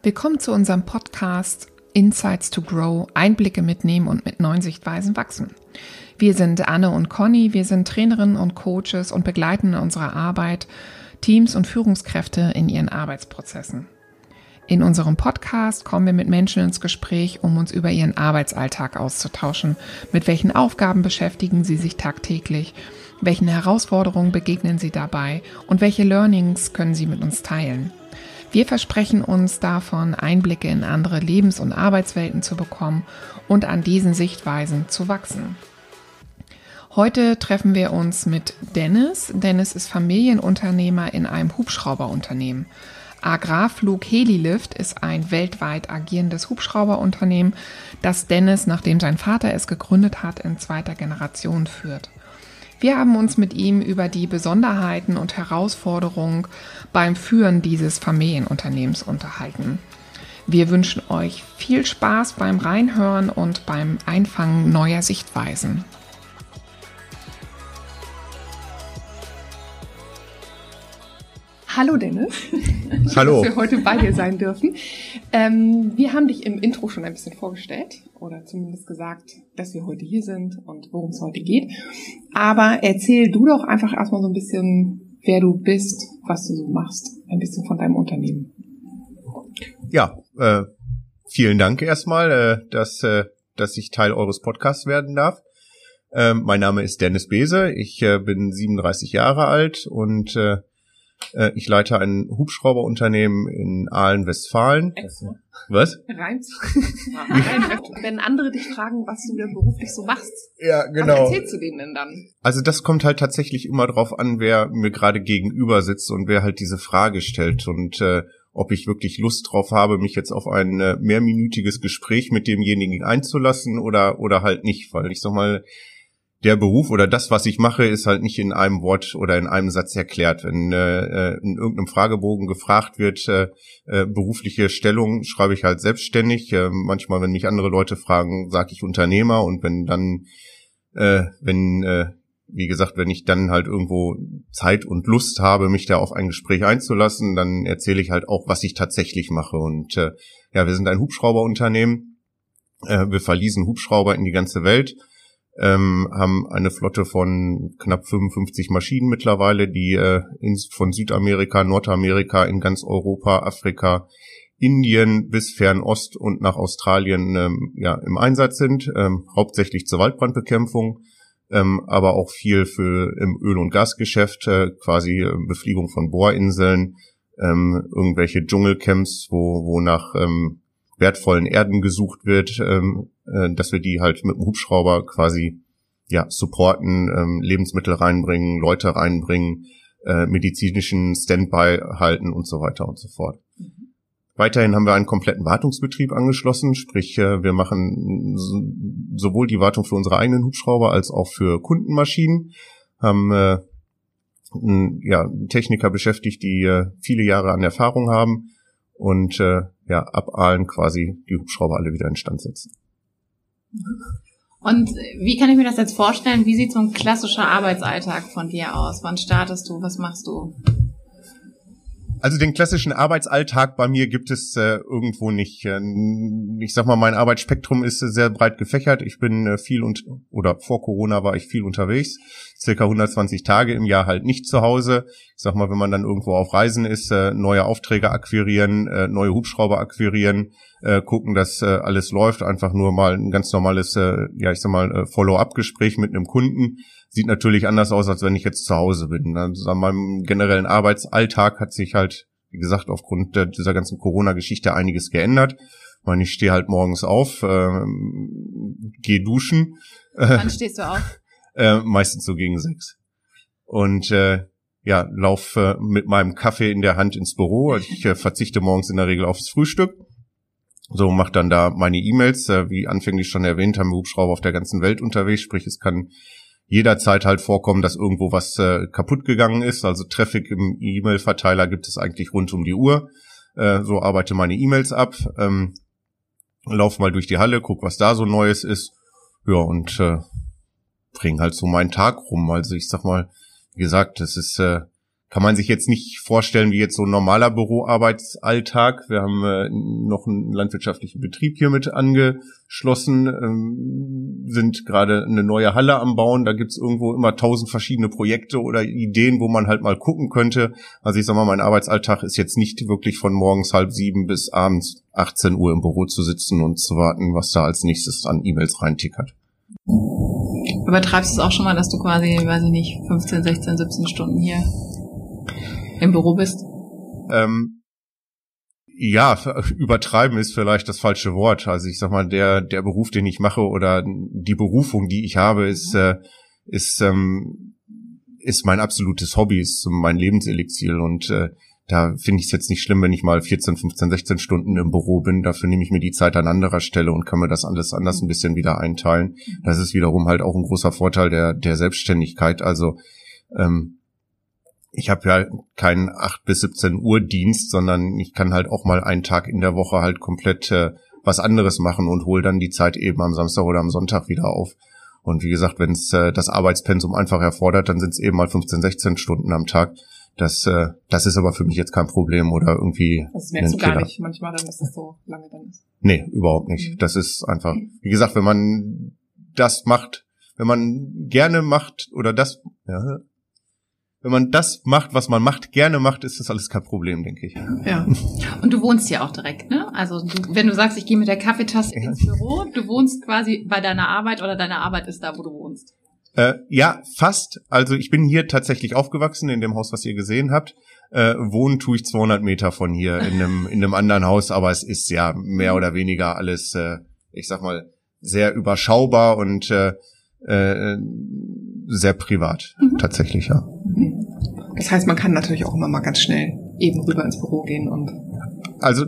Willkommen zu unserem Podcast Insights to Grow, Einblicke mitnehmen und mit neuen Sichtweisen wachsen. Wir sind Anne und Conny, wir sind Trainerinnen und Coaches und begleiten in unserer Arbeit Teams und Führungskräfte in ihren Arbeitsprozessen. In unserem Podcast kommen wir mit Menschen ins Gespräch, um uns über ihren Arbeitsalltag auszutauschen. Mit welchen Aufgaben beschäftigen sie sich tagtäglich? Welchen Herausforderungen begegnen sie dabei? Und welche Learnings können sie mit uns teilen? Wir versprechen uns davon, Einblicke in andere Lebens- und Arbeitswelten zu bekommen und an diesen Sichtweisen zu wachsen. Heute treffen wir uns mit Dennis. Dennis ist Familienunternehmer in einem Hubschrauberunternehmen. Agrarflug Helilift ist ein weltweit agierendes Hubschrauberunternehmen, das Dennis, nachdem sein Vater es gegründet hat, in zweiter Generation führt. Wir haben uns mit ihm über die Besonderheiten und Herausforderungen beim Führen dieses Familienunternehmens unterhalten. Wir wünschen euch viel Spaß beim Reinhören und beim Einfangen neuer Sichtweisen. Hallo Dennis. Hallo. Dass wir heute bei dir sein dürfen. Ähm, wir haben dich im Intro schon ein bisschen vorgestellt oder zumindest gesagt, dass wir heute hier sind und worum es heute geht. Aber erzähl du doch einfach erstmal so ein bisschen, wer du bist, was du so machst, ein bisschen von deinem Unternehmen. Ja, äh, vielen Dank erstmal, äh, dass, äh, dass ich Teil eures Podcasts werden darf. Ähm, mein Name ist Dennis Bese, ich äh, bin 37 Jahre alt und äh, ich leite ein Hubschrauberunternehmen in Aalen, Westfalen. Was? Reimt. Wenn andere dich fragen, was du denn beruflich so machst, ja, genau. was erzählst du denen denn dann? Also das kommt halt tatsächlich immer drauf an, wer mir gerade gegenüber sitzt und wer halt diese Frage stellt und äh, ob ich wirklich Lust drauf habe, mich jetzt auf ein äh, mehrminütiges Gespräch mit demjenigen einzulassen oder oder halt nicht, weil ich sag mal, der Beruf oder das, was ich mache, ist halt nicht in einem Wort oder in einem Satz erklärt. Wenn äh, in irgendeinem Fragebogen gefragt wird, äh, äh, berufliche Stellung, schreibe ich halt selbstständig. Äh, manchmal, wenn mich andere Leute fragen, sage ich Unternehmer und wenn dann, äh, wenn, äh, wie gesagt, wenn ich dann halt irgendwo Zeit und Lust habe, mich da auf ein Gespräch einzulassen, dann erzähle ich halt auch, was ich tatsächlich mache. Und äh, ja, wir sind ein Hubschrauberunternehmen. Äh, wir verließen Hubschrauber in die ganze Welt ähm, haben eine Flotte von knapp 55 Maschinen mittlerweile, die äh, in, von Südamerika, Nordamerika, in ganz Europa, Afrika, Indien bis Fernost und nach Australien ähm, ja, im Einsatz sind, ähm, hauptsächlich zur Waldbrandbekämpfung, ähm, aber auch viel für im Öl- und Gasgeschäft, äh, quasi äh, Befliegung von Bohrinseln, ähm, irgendwelche Dschungelcamps, wo, wo nach ähm, wertvollen Erden gesucht wird, ähm, äh, dass wir die halt mit dem Hubschrauber quasi ja supporten, ähm, Lebensmittel reinbringen, Leute reinbringen, äh, medizinischen Standby halten und so weiter und so fort. Mhm. Weiterhin haben wir einen kompletten Wartungsbetrieb angeschlossen, sprich äh, wir machen sowohl die Wartung für unsere eigenen Hubschrauber als auch für Kundenmaschinen, haben äh, ja, Techniker beschäftigt, die äh, viele Jahre an Erfahrung haben und äh, ja, ab Aalen quasi die Hubschrauber alle wieder instand setzen. Und wie kann ich mir das jetzt vorstellen? Wie sieht so ein klassischer Arbeitsalltag von dir aus? Wann startest du? Was machst du? Also den klassischen Arbeitsalltag bei mir gibt es äh, irgendwo nicht. Äh, ich sag mal, mein Arbeitsspektrum ist sehr breit gefächert. Ich bin äh, viel und oder vor Corona war ich viel unterwegs, circa 120 Tage im Jahr halt nicht zu Hause. Ich sag mal, wenn man dann irgendwo auf Reisen ist, äh, neue Aufträge akquirieren, äh, neue Hubschrauber akquirieren, gucken, dass alles läuft. Einfach nur mal ein ganz normales, ja ich sag mal, Follow-up-Gespräch mit einem Kunden sieht natürlich anders aus, als wenn ich jetzt zu Hause bin. Also an meinem generellen Arbeitsalltag hat sich halt, wie gesagt, aufgrund dieser ganzen Corona-Geschichte einiges geändert. Ich meine, ich stehe halt morgens auf, äh, gehe duschen. Wann stehst du auf? Äh, meistens so gegen sechs. Und äh, ja, laufe äh, mit meinem Kaffee in der Hand ins Büro. Ich äh, verzichte morgens in der Regel aufs Frühstück. So mache dann da meine E-Mails. Äh, wie anfänglich schon erwähnt, haben wir Hubschrauber auf der ganzen Welt unterwegs. Sprich, es kann jederzeit halt vorkommen, dass irgendwo was äh, kaputt gegangen ist. Also Traffic im E-Mail-Verteiler gibt es eigentlich rund um die Uhr. Äh, so arbeite meine E-Mails ab, ähm, lauf mal durch die Halle, guck, was da so Neues ist. Ja, und äh, bring halt so meinen Tag rum. Also ich sag mal, wie gesagt, das ist äh, kann man sich jetzt nicht vorstellen wie jetzt so ein normaler Büroarbeitsalltag. Wir haben äh, noch einen landwirtschaftlichen Betrieb hier mit angeschlossen, ähm, sind gerade eine neue Halle am Bauen. Da gibt's irgendwo immer tausend verschiedene Projekte oder Ideen, wo man halt mal gucken könnte. Also ich sag mal, mein Arbeitsalltag ist jetzt nicht wirklich von morgens halb sieben bis abends 18 Uhr im Büro zu sitzen und zu warten, was da als nächstes an E-Mails reintickert. Übertreibst du es auch schon mal, dass du quasi, weiß ich nicht, 15, 16, 17 Stunden hier im Büro bist? Ähm, ja, übertreiben ist vielleicht das falsche Wort. Also ich sag mal, der, der Beruf, den ich mache oder die Berufung, die ich habe, ist, äh, ist, ähm, ist mein absolutes Hobby, ist mein Lebenselixier und äh, da finde ich es jetzt nicht schlimm, wenn ich mal 14, 15, 16 Stunden im Büro bin. Dafür nehme ich mir die Zeit an anderer Stelle und kann mir das alles anders ein bisschen wieder einteilen. Das ist wiederum halt auch ein großer Vorteil der, der Selbstständigkeit. Also ähm, ich habe ja keinen 8 bis 17 Uhr Dienst, sondern ich kann halt auch mal einen Tag in der Woche halt komplett äh, was anderes machen und hole dann die Zeit eben am Samstag oder am Sonntag wieder auf. Und wie gesagt, wenn es äh, das Arbeitspensum einfach erfordert, dann sind es eben mal 15, 16 Stunden am Tag. Das, äh, das ist aber für mich jetzt kein Problem oder irgendwie. Das merkst du gar nicht manchmal, dann, dass das so lange dann ist. Nee, überhaupt nicht. Mhm. Das ist einfach, wie gesagt, wenn man das macht, wenn man gerne macht oder das, ja, wenn man das macht, was man macht, gerne macht, ist das alles kein Problem, denke ich. Ja. Und du wohnst ja auch direkt, ne? Also du, wenn du sagst, ich gehe mit der Kaffeetasse ja. ins Büro, du wohnst quasi bei deiner Arbeit oder deine Arbeit ist da, wo du wohnst. Äh, ja, fast. Also ich bin hier tatsächlich aufgewachsen, in dem Haus, was ihr gesehen habt. Äh, wohnen tue ich 200 Meter von hier in einem, in einem anderen Haus, aber es ist ja mehr oder weniger alles, äh, ich sag mal, sehr überschaubar und äh, äh, sehr privat, mhm. tatsächlich, ja. Das heißt, man kann natürlich auch immer mal ganz schnell eben rüber ins Büro gehen und also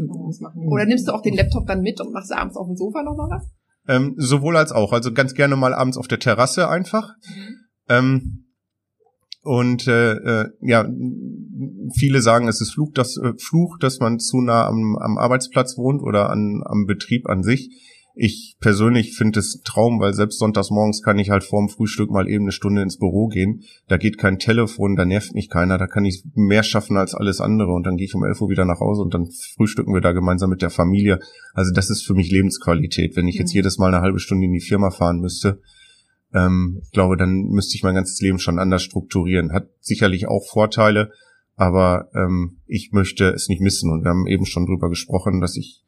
oder nimmst du auch den Laptop dann mit und machst abends auf dem Sofa noch mal was? Ähm, sowohl als auch. Also ganz gerne mal abends auf der Terrasse einfach. Mhm. Ähm, und äh, äh, ja, viele sagen, es ist Fluch, dass, äh, Fluch, dass man zu nah am, am Arbeitsplatz wohnt oder an, am Betrieb an sich. Ich persönlich finde es Traum, weil selbst sonntags morgens kann ich halt vorm Frühstück mal eben eine Stunde ins Büro gehen. Da geht kein Telefon, da nervt mich keiner, da kann ich mehr schaffen als alles andere und dann gehe ich um 11 Uhr wieder nach Hause und dann frühstücken wir da gemeinsam mit der Familie. Also das ist für mich Lebensqualität. Wenn ich jetzt mhm. jedes Mal eine halbe Stunde in die Firma fahren müsste, ähm, ich glaube, dann müsste ich mein ganzes Leben schon anders strukturieren. Hat sicherlich auch Vorteile, aber ähm, ich möchte es nicht missen und wir haben eben schon drüber gesprochen, dass ich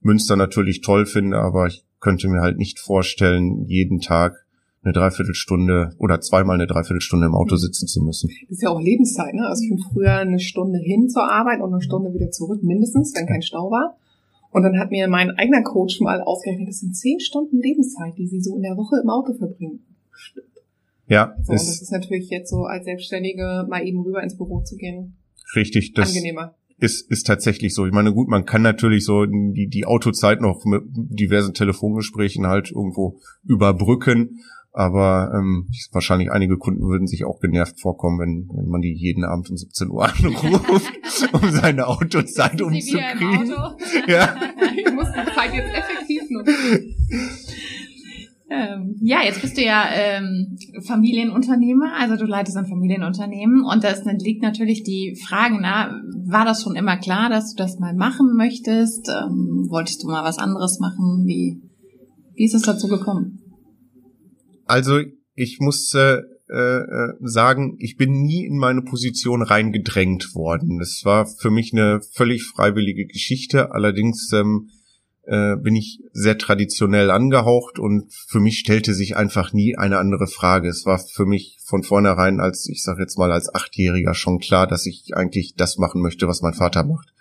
Münster natürlich toll finde, aber ich könnte mir halt nicht vorstellen, jeden Tag eine Dreiviertelstunde oder zweimal eine Dreiviertelstunde im Auto sitzen zu müssen. Das ist ja auch Lebenszeit, ne? Also ich bin früher eine Stunde hin zur Arbeit und eine Stunde wieder zurück, mindestens, wenn kein Stau war. Und dann hat mir mein eigener Coach mal ausgerechnet, das sind zehn Stunden Lebenszeit, die sie so in der Woche im Auto verbringen. Ja. So, ist und das ist natürlich jetzt so als Selbstständige mal eben rüber ins Büro zu gehen. Richtig, das, angenehmer ist, ist tatsächlich so. Ich meine, gut, man kann natürlich so die, die Autozeit noch mit diversen Telefongesprächen halt irgendwo überbrücken. Aber ähm, wahrscheinlich einige Kunden würden sich auch genervt vorkommen, wenn, wenn man die jeden Abend um 17 Uhr anruft, um seine Autozeit umzukriegen. Auto? Ja. ich muss die Zeit jetzt effektiv nutzen. Ähm, ja, jetzt bist du ja ähm, Familienunternehmer, also du leitest ein Familienunternehmen und das liegt natürlich die Frage, na, war das schon immer klar, dass du das mal machen möchtest? Ähm, wolltest du mal was anderes machen? Wie, wie ist es dazu gekommen? Also ich muss äh, äh, sagen, ich bin nie in meine Position reingedrängt worden. Es war für mich eine völlig freiwillige Geschichte. Allerdings ähm, äh, bin ich sehr traditionell angehaucht und für mich stellte sich einfach nie eine andere Frage. Es war für mich von vornherein als, ich sage jetzt mal als Achtjähriger schon klar, dass ich eigentlich das machen möchte, was mein Vater macht.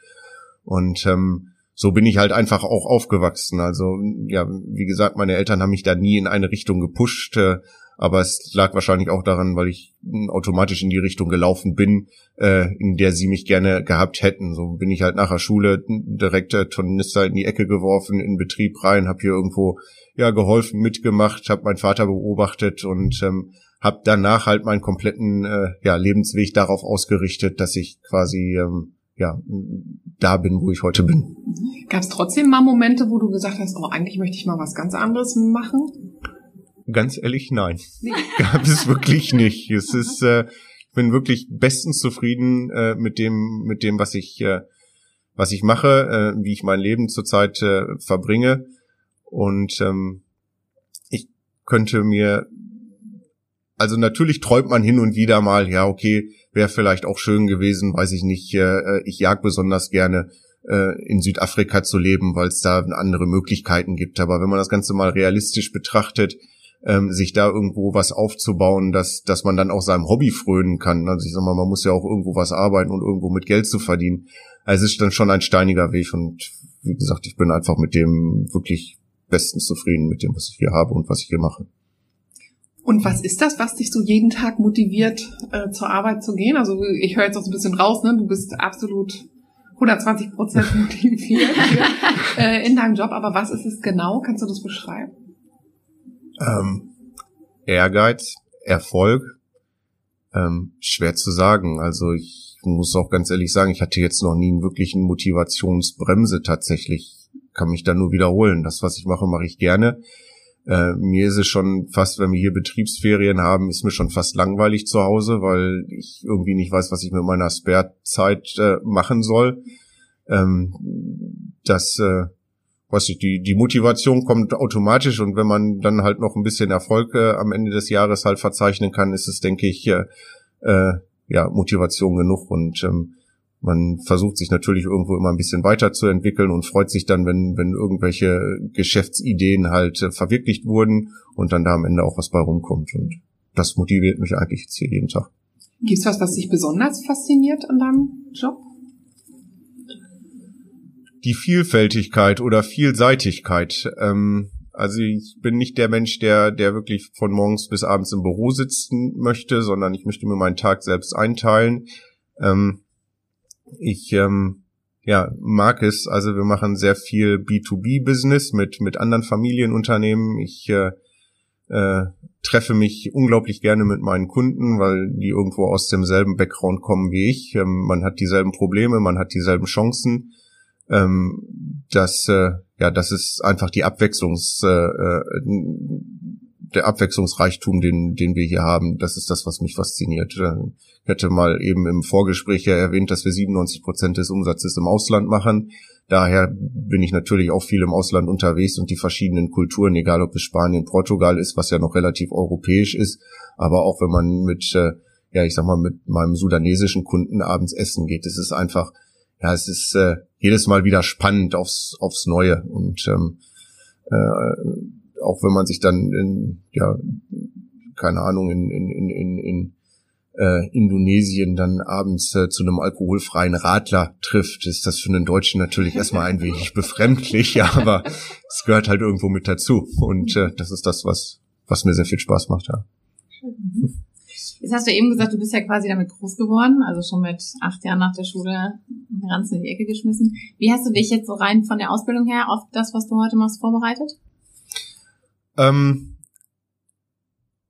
Und ähm, so bin ich halt einfach auch aufgewachsen. Also ja, wie gesagt, meine Eltern haben mich da nie in eine Richtung gepusht. Äh, aber es lag wahrscheinlich auch daran, weil ich automatisch in die Richtung gelaufen bin, äh, in der sie mich gerne gehabt hätten. So bin ich halt nach der Schule direkt äh, Tornister in die Ecke geworfen, in Betrieb rein, habe hier irgendwo ja geholfen, mitgemacht, habe meinen Vater beobachtet und ähm, habe danach halt meinen kompletten äh, ja, Lebensweg darauf ausgerichtet, dass ich quasi ähm, ja da bin, wo ich heute bin. Gab es trotzdem mal Momente, wo du gesagt hast, oh, eigentlich möchte ich mal was ganz anderes machen? Ganz ehrlich, nein. Nee. Gab es wirklich nicht. Es ist, äh, bin wirklich bestens zufrieden äh, mit dem, mit dem, was ich, äh, was ich mache, äh, wie ich mein Leben zurzeit äh, verbringe. Und ähm, ich könnte mir, also natürlich träumt man hin und wieder mal, ja, okay, wäre vielleicht auch schön gewesen, weiß ich nicht, äh, ich jag besonders gerne äh, in Südafrika zu leben, weil es da andere Möglichkeiten gibt. Aber wenn man das Ganze mal realistisch betrachtet, ähm, sich da irgendwo was aufzubauen, dass, dass man dann auch seinem Hobby frönen kann. Also ich sag mal, man muss ja auch irgendwo was arbeiten und irgendwo mit Geld zu verdienen. Also es ist dann schon ein steiniger Weg und wie gesagt, ich bin einfach mit dem wirklich bestens zufrieden mit dem, was ich hier habe und was ich hier mache. Und was ist das, was dich so jeden Tag motiviert, äh, zur Arbeit zu gehen? Also ich höre jetzt auch so ein bisschen raus, ne? Du bist absolut 120 Prozent motiviert äh, in deinem Job, aber was ist es genau? Kannst du das beschreiben? Ähm, Ehrgeiz, Erfolg, ähm, schwer zu sagen. Also ich muss auch ganz ehrlich sagen, ich hatte jetzt noch nie einen wirklichen Motivationsbremse tatsächlich. Kann mich da nur wiederholen. Das, was ich mache, mache ich gerne. Äh, mir ist es schon fast, wenn wir hier Betriebsferien haben, ist mir schon fast langweilig zu Hause, weil ich irgendwie nicht weiß, was ich mit meiner Spare-Zeit äh, machen soll. Ähm, das äh, weiß ich, die, die Motivation kommt automatisch und wenn man dann halt noch ein bisschen Erfolg äh, am Ende des Jahres halt verzeichnen kann, ist es, denke ich, äh, äh, ja, Motivation genug und ähm, man versucht sich natürlich irgendwo immer ein bisschen weiterzuentwickeln und freut sich dann, wenn, wenn irgendwelche Geschäftsideen halt äh, verwirklicht wurden und dann da am Ende auch was bei rumkommt. Und das motiviert mich eigentlich jetzt hier jeden Tag. Gibt es was, was dich besonders fasziniert an deinem Job? Die Vielfältigkeit oder Vielseitigkeit. Ähm, also ich bin nicht der Mensch, der, der wirklich von morgens bis abends im Büro sitzen möchte, sondern ich möchte mir meinen Tag selbst einteilen. Ähm, ich ähm, ja, mag es, also wir machen sehr viel B2B-Business mit, mit anderen Familienunternehmen. Ich äh, äh, treffe mich unglaublich gerne mit meinen Kunden, weil die irgendwo aus demselben Background kommen wie ich. Ähm, man hat dieselben Probleme, man hat dieselben Chancen ähm, dass äh, ja, das ist einfach die Abwechslungs, äh, äh, der Abwechslungsreichtum, den, den wir hier haben. Das ist das, was mich fasziniert. Äh, ich hätte mal eben im Vorgespräch ja erwähnt, dass wir 97 Prozent des Umsatzes im Ausland machen. Daher bin ich natürlich auch viel im Ausland unterwegs und die verschiedenen Kulturen, egal ob es Spanien, Portugal ist, was ja noch relativ europäisch ist, aber auch wenn man mit, äh, ja, ich sag mal, mit meinem sudanesischen Kunden abends essen geht, es ist einfach, ja, es ist äh, jedes Mal wieder spannend aufs, aufs Neue. Und ähm, äh, auch wenn man sich dann in, ja, keine Ahnung, in, in, in, in, in äh, Indonesien dann abends äh, zu einem alkoholfreien Radler trifft, ist das für einen Deutschen natürlich erstmal ein wenig befremdlich, ja, aber es gehört halt irgendwo mit dazu. Und äh, das ist das, was, was mir sehr viel Spaß macht, ja. Jetzt hast du eben gesagt, du bist ja quasi damit groß geworden, also schon mit acht Jahren nach der Schule Ranzen in die Ecke geschmissen. Wie hast du dich jetzt so rein von der Ausbildung her auf das, was du heute machst, vorbereitet? Ähm,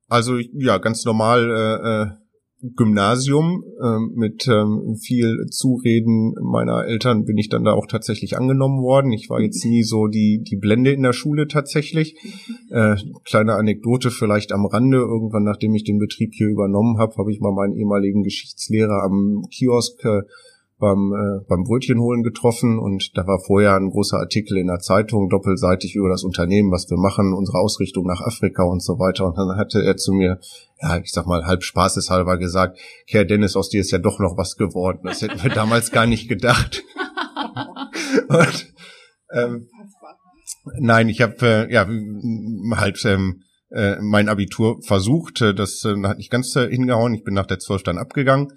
also ja, ganz normal äh, äh, Gymnasium äh, mit ähm, viel Zureden meiner Eltern bin ich dann da auch tatsächlich angenommen worden. Ich war jetzt nie so die die Blende in der Schule tatsächlich. Äh, kleine Anekdote vielleicht am Rande. Irgendwann, nachdem ich den Betrieb hier übernommen habe, habe ich mal meinen ehemaligen Geschichtslehrer am Kiosk äh, beim, äh, beim Brötchen holen getroffen und da war vorher ein großer Artikel in der Zeitung, doppelseitig über das Unternehmen, was wir machen, unsere Ausrichtung nach Afrika und so weiter. Und dann hatte er zu mir, ja, ich sag mal, halb spaßeshalber gesagt, Herr Dennis, aus dir ist ja doch noch was geworden. Das hätten wir damals gar nicht gedacht. und, ähm, nein, ich habe äh, ja halt ähm, äh, mein Abitur versucht. Das äh, hat nicht ganz äh, hingehauen. Ich bin nach der 12 dann abgegangen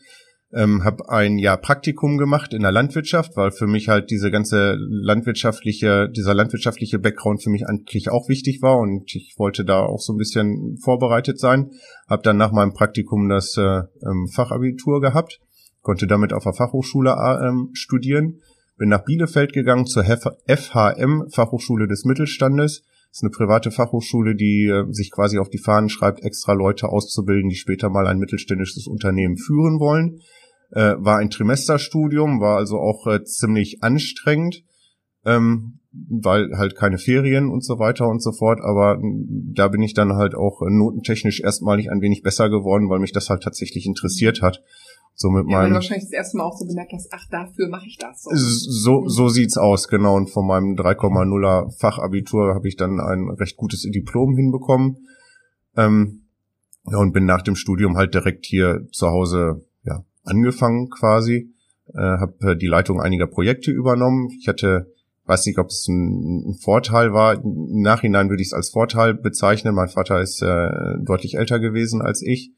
ähm, habe ein Jahr Praktikum gemacht in der Landwirtschaft, weil für mich halt diese ganze landwirtschaftliche, dieser landwirtschaftliche Background für mich eigentlich auch wichtig war und ich wollte da auch so ein bisschen vorbereitet sein. Habe dann nach meinem Praktikum das äh, ähm, Fachabitur gehabt, konnte damit auf der Fachhochschule äh, ähm, studieren, bin nach Bielefeld gegangen zur FHM, Fachhochschule des Mittelstandes. Das ist eine private Fachhochschule, die äh, sich quasi auf die Fahnen schreibt, extra Leute auszubilden, die später mal ein mittelständisches Unternehmen führen wollen äh, war ein Trimesterstudium, war also auch äh, ziemlich anstrengend. Ähm, weil halt keine Ferien und so weiter und so fort. Aber da bin ich dann halt auch notentechnisch erstmalig ein wenig besser geworden, weil mich das halt tatsächlich interessiert hat. So mit ja, meinem. wahrscheinlich das erste Mal auch so bemerkt hast, ach, dafür mache ich das. So, so, mhm. so sieht's aus, genau. Und von meinem 3,0er Fachabitur habe ich dann ein recht gutes Diplom hinbekommen. Ähm, ja, und bin nach dem Studium halt direkt hier zu Hause angefangen quasi. Äh, habe äh, die Leitung einiger Projekte übernommen. Ich hatte weiß nicht, ob es ein, ein, Vorteil war. Im Nachhinein würde ich es als Vorteil bezeichnen. Mein Vater ist äh, deutlich älter gewesen als ich,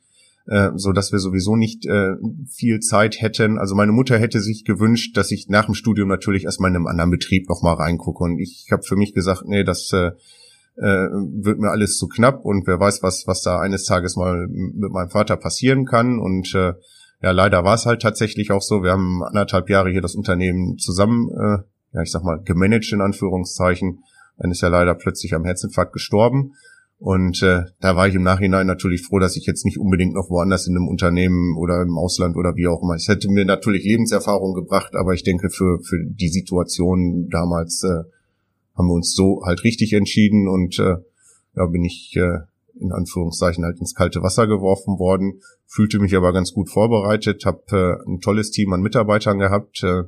äh, so dass wir sowieso nicht äh, viel Zeit hätten. Also meine Mutter hätte sich gewünscht, dass ich nach dem Studium natürlich erstmal in einem anderen Betrieb noch mal reingucke. Und ich habe für mich gesagt, nee, das äh, äh, wird mir alles zu knapp und wer weiß, was was da eines Tages mal mit meinem Vater passieren kann. Und äh, ja, leider war es halt tatsächlich auch so. Wir haben anderthalb Jahre hier das Unternehmen zusammen äh, ja, ich sag mal, gemanagt in Anführungszeichen. Dann ist er leider plötzlich am Herzinfarkt gestorben. Und äh, da war ich im Nachhinein natürlich froh, dass ich jetzt nicht unbedingt noch woanders in einem Unternehmen oder im Ausland oder wie auch immer. Es hätte mir natürlich Lebenserfahrung gebracht, aber ich denke, für, für die Situation damals äh, haben wir uns so halt richtig entschieden und äh, da bin ich äh, in Anführungszeichen halt ins kalte Wasser geworfen worden, fühlte mich aber ganz gut vorbereitet, habe äh, ein tolles Team an Mitarbeitern gehabt, äh,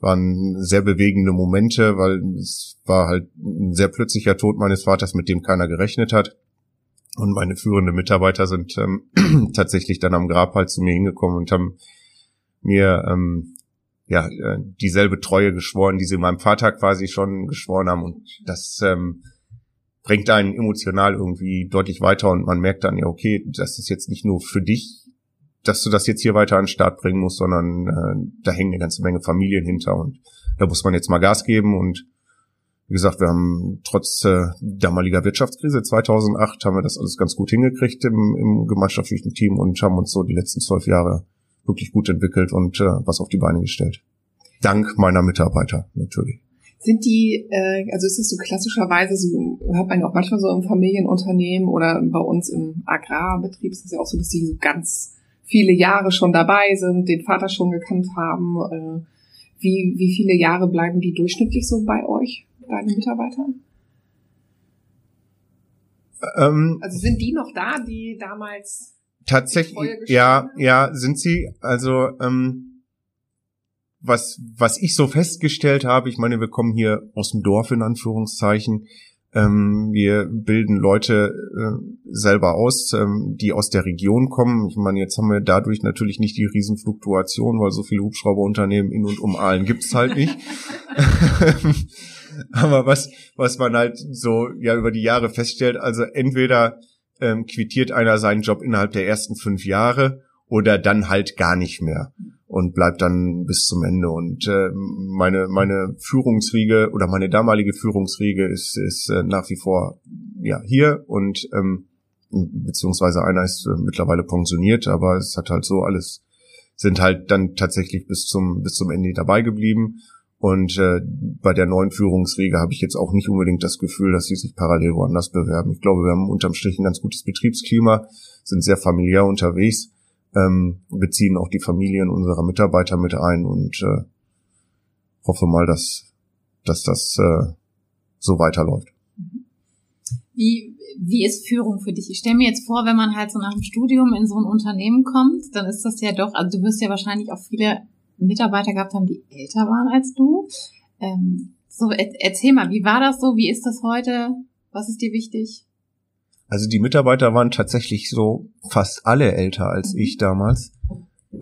waren sehr bewegende Momente, weil es war halt ein sehr plötzlicher Tod meines Vaters, mit dem keiner gerechnet hat. Und meine führenden Mitarbeiter sind ähm, tatsächlich dann am Grab halt zu mir hingekommen und haben mir ähm, ja äh, dieselbe Treue geschworen, die sie meinem Vater quasi schon geschworen haben. Und das ähm, bringt einen emotional irgendwie deutlich weiter und man merkt dann ja, okay, das ist jetzt nicht nur für dich dass du das jetzt hier weiter an den Start bringen musst, sondern äh, da hängen eine ganze Menge Familien hinter und da muss man jetzt mal Gas geben und wie gesagt, wir haben trotz äh, damaliger Wirtschaftskrise 2008 haben wir das alles ganz gut hingekriegt im, im gemeinschaftlichen Team und haben uns so die letzten zwölf Jahre wirklich gut entwickelt und äh, was auf die Beine gestellt. Dank meiner Mitarbeiter natürlich. Sind die, äh, also ist es so klassischerweise, so hört man ja auch manchmal so im Familienunternehmen oder bei uns im Agrarbetrieb ist es ja auch so, dass die so ganz viele Jahre schon dabei sind, den Vater schon gekannt haben. Äh, wie, wie viele Jahre bleiben die durchschnittlich so bei euch, deine Mitarbeiter? Ähm, also sind die noch da, die damals tatsächlich ja ja sind sie also ähm, was was ich so festgestellt habe ich meine wir kommen hier aus dem Dorf in Anführungszeichen ähm, wir bilden Leute äh, selber aus, ähm, die aus der Region kommen. Ich meine, jetzt haben wir dadurch natürlich nicht die Riesenfluktuation, weil so viele Hubschrauberunternehmen in und um Aalen gibt's halt nicht. Aber was, was man halt so ja über die Jahre feststellt, also entweder ähm, quittiert einer seinen Job innerhalb der ersten fünf Jahre oder dann halt gar nicht mehr und bleibt dann bis zum Ende. Und äh, meine meine Führungsriege oder meine damalige Führungsriege ist ist äh, nach wie vor ja hier und ähm, beziehungsweise einer ist äh, mittlerweile pensioniert, aber es hat halt so alles sind halt dann tatsächlich bis zum bis zum Ende dabei geblieben. Und äh, bei der neuen Führungsriege habe ich jetzt auch nicht unbedingt das Gefühl, dass sie sich parallel woanders bewerben. Ich glaube, wir haben unterm Strich ein ganz gutes Betriebsklima, sind sehr familiär unterwegs ähm, beziehen auch die Familien unserer Mitarbeiter mit ein und äh, hoffe mal, dass, dass das äh, so weiterläuft. Wie, wie ist Führung für dich? Ich stelle mir jetzt vor, wenn man halt so nach dem Studium in so ein Unternehmen kommt, dann ist das ja doch, also du wirst ja wahrscheinlich auch viele Mitarbeiter gehabt haben, die älter waren als du. Ähm, so, erzähl mal, wie war das so? Wie ist das heute? Was ist dir wichtig? Also die Mitarbeiter waren tatsächlich so fast alle älter als ich damals.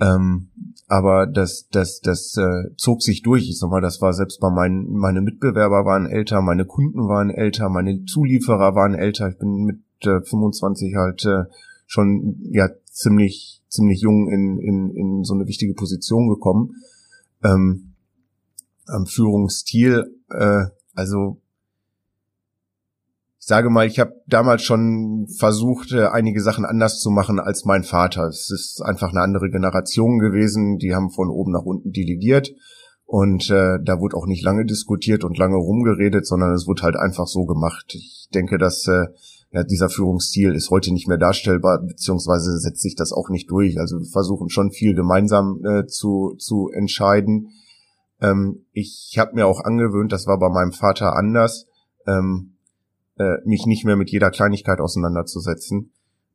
Ähm, aber das, das, das äh, zog sich durch. Ich sag mal, das war selbst bei meinen, meine Mitbewerber waren älter, meine Kunden waren älter, meine Zulieferer waren älter. Ich bin mit äh, 25 halt äh, schon ja ziemlich, ziemlich jung in, in, in so eine wichtige Position gekommen. Ähm, am Führungsstil, äh, also ich sage mal, ich habe damals schon versucht, äh, einige Sachen anders zu machen als mein Vater. Es ist einfach eine andere Generation gewesen. Die haben von oben nach unten delegiert. Und äh, da wurde auch nicht lange diskutiert und lange rumgeredet, sondern es wurde halt einfach so gemacht. Ich denke, dass äh, ja, dieser Führungsstil ist heute nicht mehr darstellbar, beziehungsweise setzt sich das auch nicht durch. Also wir versuchen schon viel gemeinsam äh, zu, zu entscheiden. Ähm, ich habe mir auch angewöhnt, das war bei meinem Vater anders, ähm, äh, mich nicht mehr mit jeder Kleinigkeit auseinanderzusetzen,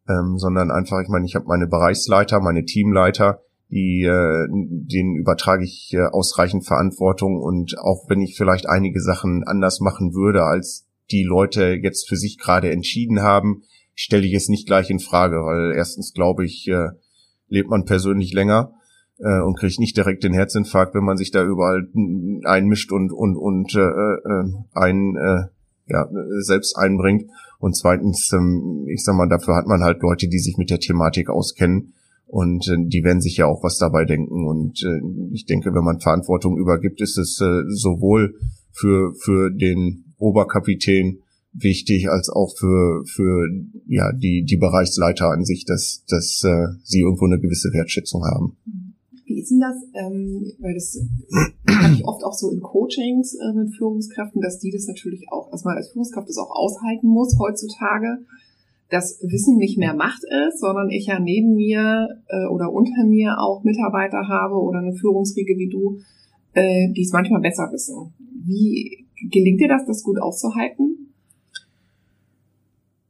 ähm, sondern einfach, ich meine, ich habe meine Bereichsleiter, meine Teamleiter, die äh, denen übertrage ich äh, ausreichend Verantwortung. Und auch wenn ich vielleicht einige Sachen anders machen würde, als die Leute jetzt für sich gerade entschieden haben, stelle ich es nicht gleich in Frage, weil erstens glaube ich, äh, lebt man persönlich länger äh, und kriegt nicht direkt den Herzinfarkt, wenn man sich da überall einmischt und und und äh, äh, ein äh, ja, selbst einbringt. Und zweitens, ähm, ich sag mal, dafür hat man halt Leute, die sich mit der Thematik auskennen und äh, die werden sich ja auch was dabei denken. Und äh, ich denke, wenn man Verantwortung übergibt, ist es äh, sowohl für, für den Oberkapitän wichtig als auch für, für ja, die, die Bereichsleiter an sich, dass, dass sie irgendwo eine gewisse Wertschätzung haben. Wie ist denn das? Ähm, weil das habe ich oft auch so in Coachings äh, mit Führungskräften, dass die das natürlich auch, dass man als Führungskraft das auch aushalten muss heutzutage, dass Wissen nicht mehr Macht ist, sondern ich ja neben mir äh, oder unter mir auch Mitarbeiter habe oder eine Führungsriege wie du, äh, die es manchmal besser wissen. Wie gelingt dir das, das gut auszuhalten?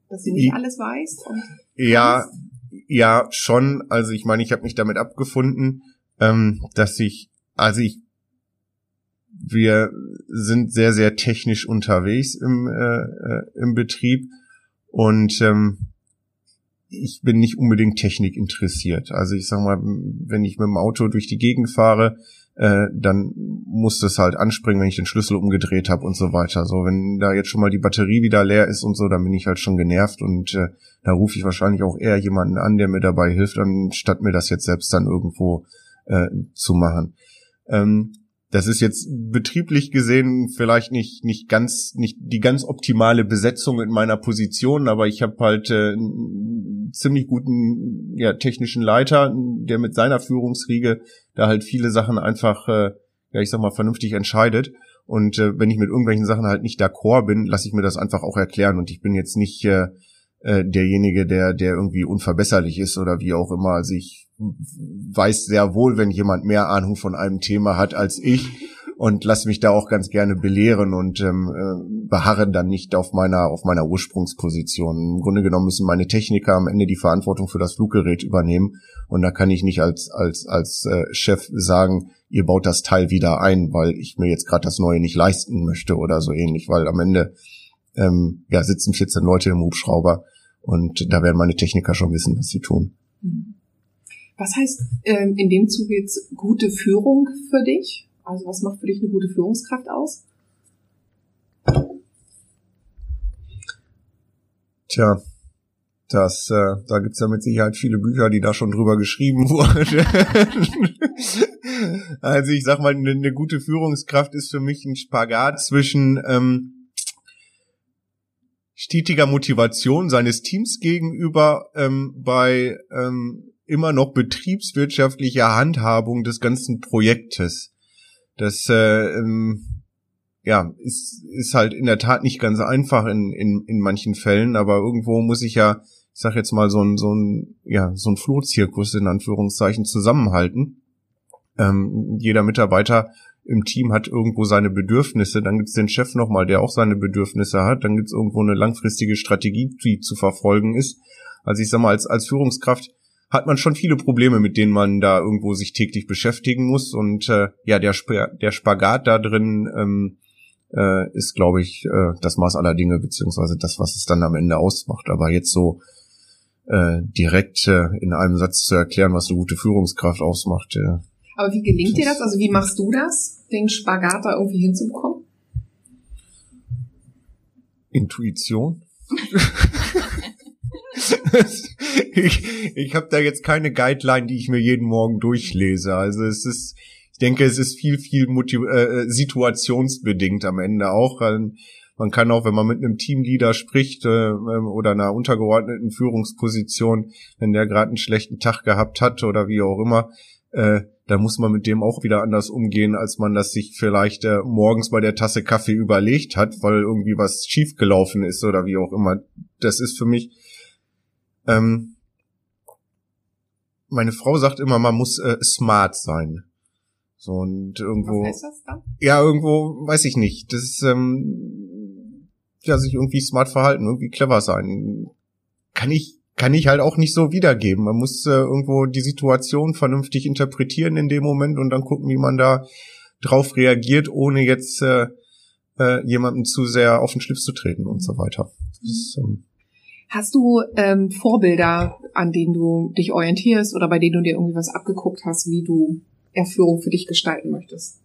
Dass du nicht alles weißt? ja, ja, schon. Also ich meine, ich habe mich damit abgefunden, ähm, dass ich, also ich, wir sind sehr, sehr technisch unterwegs im, äh, äh im Betrieb und ähm, ich bin nicht unbedingt Technik interessiert. Also ich sag mal, wenn ich mit dem Auto durch die Gegend fahre, äh, dann muss das halt anspringen, wenn ich den Schlüssel umgedreht habe und so weiter. So, wenn da jetzt schon mal die Batterie wieder leer ist und so, dann bin ich halt schon genervt und äh, da rufe ich wahrscheinlich auch eher jemanden an, der mir dabei hilft, anstatt mir das jetzt selbst dann irgendwo äh, zu machen. Ähm, das ist jetzt betrieblich gesehen vielleicht nicht nicht ganz nicht die ganz optimale Besetzung in meiner Position, aber ich habe halt äh, einen ziemlich guten ja, technischen Leiter, der mit seiner Führungsriege da halt viele Sachen einfach äh, ja ich sag mal vernünftig entscheidet. Und äh, wenn ich mit irgendwelchen Sachen halt nicht d'accord bin, lasse ich mir das einfach auch erklären. Und ich bin jetzt nicht äh, äh, derjenige, der der irgendwie unverbesserlich ist oder wie auch immer. Also ich weiß sehr wohl, wenn jemand mehr Ahnung von einem Thema hat als ich und lass mich da auch ganz gerne belehren und ähm, äh, beharre dann nicht auf meiner auf meiner Ursprungsposition. Im Grunde genommen müssen meine Techniker am Ende die Verantwortung für das Fluggerät übernehmen und da kann ich nicht als als als äh, Chef sagen, ihr baut das Teil wieder ein, weil ich mir jetzt gerade das neue nicht leisten möchte oder so ähnlich, weil am Ende ähm, ja sitzen 14 Leute im Hubschrauber und da werden meine Techniker schon wissen, was sie tun. Mhm. Was heißt ähm, in dem Zuge jetzt gute Führung für dich? Also was macht für dich eine gute Führungskraft aus? Tja, das, äh, da gibt's ja mit Sicherheit viele Bücher, die da schon drüber geschrieben wurden. also ich sag mal, eine, eine, gute Führungskraft ist für mich ein Spagat zwischen ähm, stetiger Motivation seines Teams gegenüber ähm, bei ähm, immer noch betriebswirtschaftliche Handhabung des ganzen Projektes. Das äh, ähm, ja, ist, ist halt in der Tat nicht ganz einfach in, in, in manchen Fällen, aber irgendwo muss ich ja, ich sag jetzt mal, so ein, so ein, ja, so ein Flohzirkus in Anführungszeichen zusammenhalten. Ähm, jeder Mitarbeiter im Team hat irgendwo seine Bedürfnisse, dann gibt's den Chef nochmal, der auch seine Bedürfnisse hat, dann gibt's irgendwo eine langfristige Strategie, die zu verfolgen ist. Also ich sag mal, als, als Führungskraft hat man schon viele Probleme, mit denen man da irgendwo sich täglich beschäftigen muss. Und äh, ja, der, Sp der Spagat da drin ähm, äh, ist, glaube ich, äh, das Maß aller Dinge, beziehungsweise das, was es dann am Ende ausmacht. Aber jetzt so äh, direkt äh, in einem Satz zu erklären, was eine gute Führungskraft ausmacht. Äh, Aber wie gelingt dir das? Also wie machst du das, den Spagat da irgendwie hinzubekommen? Intuition. ich ich habe da jetzt keine Guideline, die ich mir jeden Morgen durchlese. Also es ist, ich denke, es ist viel, viel motiv äh, situationsbedingt am Ende auch. Man kann auch, wenn man mit einem Teamleader spricht äh, ähm, oder einer untergeordneten Führungsposition, wenn der gerade einen schlechten Tag gehabt hat oder wie auch immer, äh, da muss man mit dem auch wieder anders umgehen, als man das sich vielleicht äh, morgens bei der Tasse Kaffee überlegt hat, weil irgendwie was schiefgelaufen ist oder wie auch immer. Das ist für mich ähm, meine Frau sagt immer, man muss äh, smart sein. So und irgendwo. Was heißt das dann? Ja, irgendwo, weiß ich nicht. Das ist, ähm, ja, sich irgendwie smart verhalten, irgendwie clever sein. Kann ich, kann ich halt auch nicht so wiedergeben. Man muss äh, irgendwo die Situation vernünftig interpretieren in dem Moment und dann gucken, wie man da drauf reagiert, ohne jetzt äh, äh, jemandem zu sehr auf den Schlips zu treten und so weiter. Das, ähm, Hast du ähm, Vorbilder, an denen du dich orientierst oder bei denen du dir irgendwie was abgeguckt hast, wie du Erführung für dich gestalten möchtest?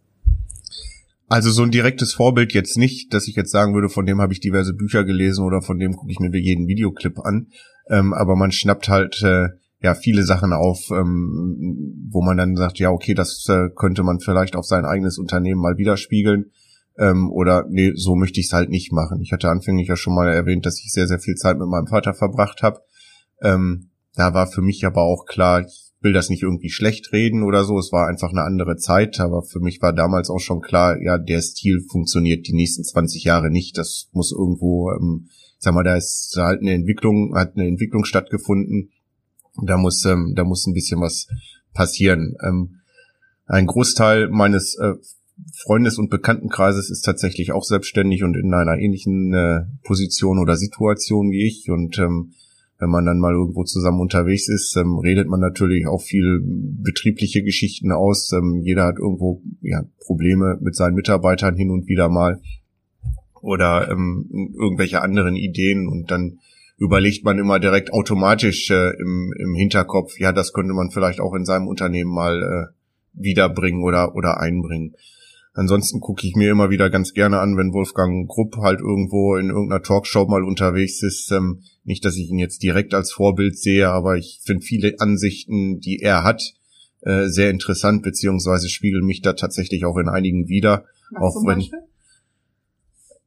Also so ein direktes Vorbild jetzt nicht, dass ich jetzt sagen würde, von dem habe ich diverse Bücher gelesen oder von dem gucke ich mir jeden Videoclip an. Ähm, aber man schnappt halt äh, ja viele Sachen auf, ähm, wo man dann sagt, ja okay, das äh, könnte man vielleicht auf sein eigenes Unternehmen mal widerspiegeln. Ähm, oder nee, so möchte ich es halt nicht machen. Ich hatte anfänglich ja schon mal erwähnt, dass ich sehr, sehr viel Zeit mit meinem Vater verbracht habe. Ähm, da war für mich aber auch klar, ich will das nicht irgendwie schlecht reden oder so. Es war einfach eine andere Zeit, aber für mich war damals auch schon klar, ja, der Stil funktioniert die nächsten 20 Jahre nicht. Das muss irgendwo, ähm, sag mal, da ist halt eine Entwicklung, hat eine Entwicklung stattgefunden. Da muss, ähm, da muss ein bisschen was passieren. Ähm, ein Großteil meines äh, Freundes- und Bekanntenkreises ist tatsächlich auch selbstständig und in einer ähnlichen äh, Position oder Situation wie ich. Und ähm, wenn man dann mal irgendwo zusammen unterwegs ist, ähm, redet man natürlich auch viel betriebliche Geschichten aus. Ähm, jeder hat irgendwo ja, Probleme mit seinen Mitarbeitern hin und wieder mal oder ähm, irgendwelche anderen Ideen und dann überlegt man immer direkt automatisch äh, im, im Hinterkopf, ja, das könnte man vielleicht auch in seinem Unternehmen mal äh, wiederbringen oder, oder einbringen. Ansonsten gucke ich mir immer wieder ganz gerne an, wenn Wolfgang Grupp halt irgendwo in irgendeiner Talkshow mal unterwegs ist. Ähm, nicht, dass ich ihn jetzt direkt als Vorbild sehe, aber ich finde viele Ansichten, die er hat, äh, sehr interessant, beziehungsweise spiegeln mich da tatsächlich auch in einigen wieder. Was auch wenn, Beispiel?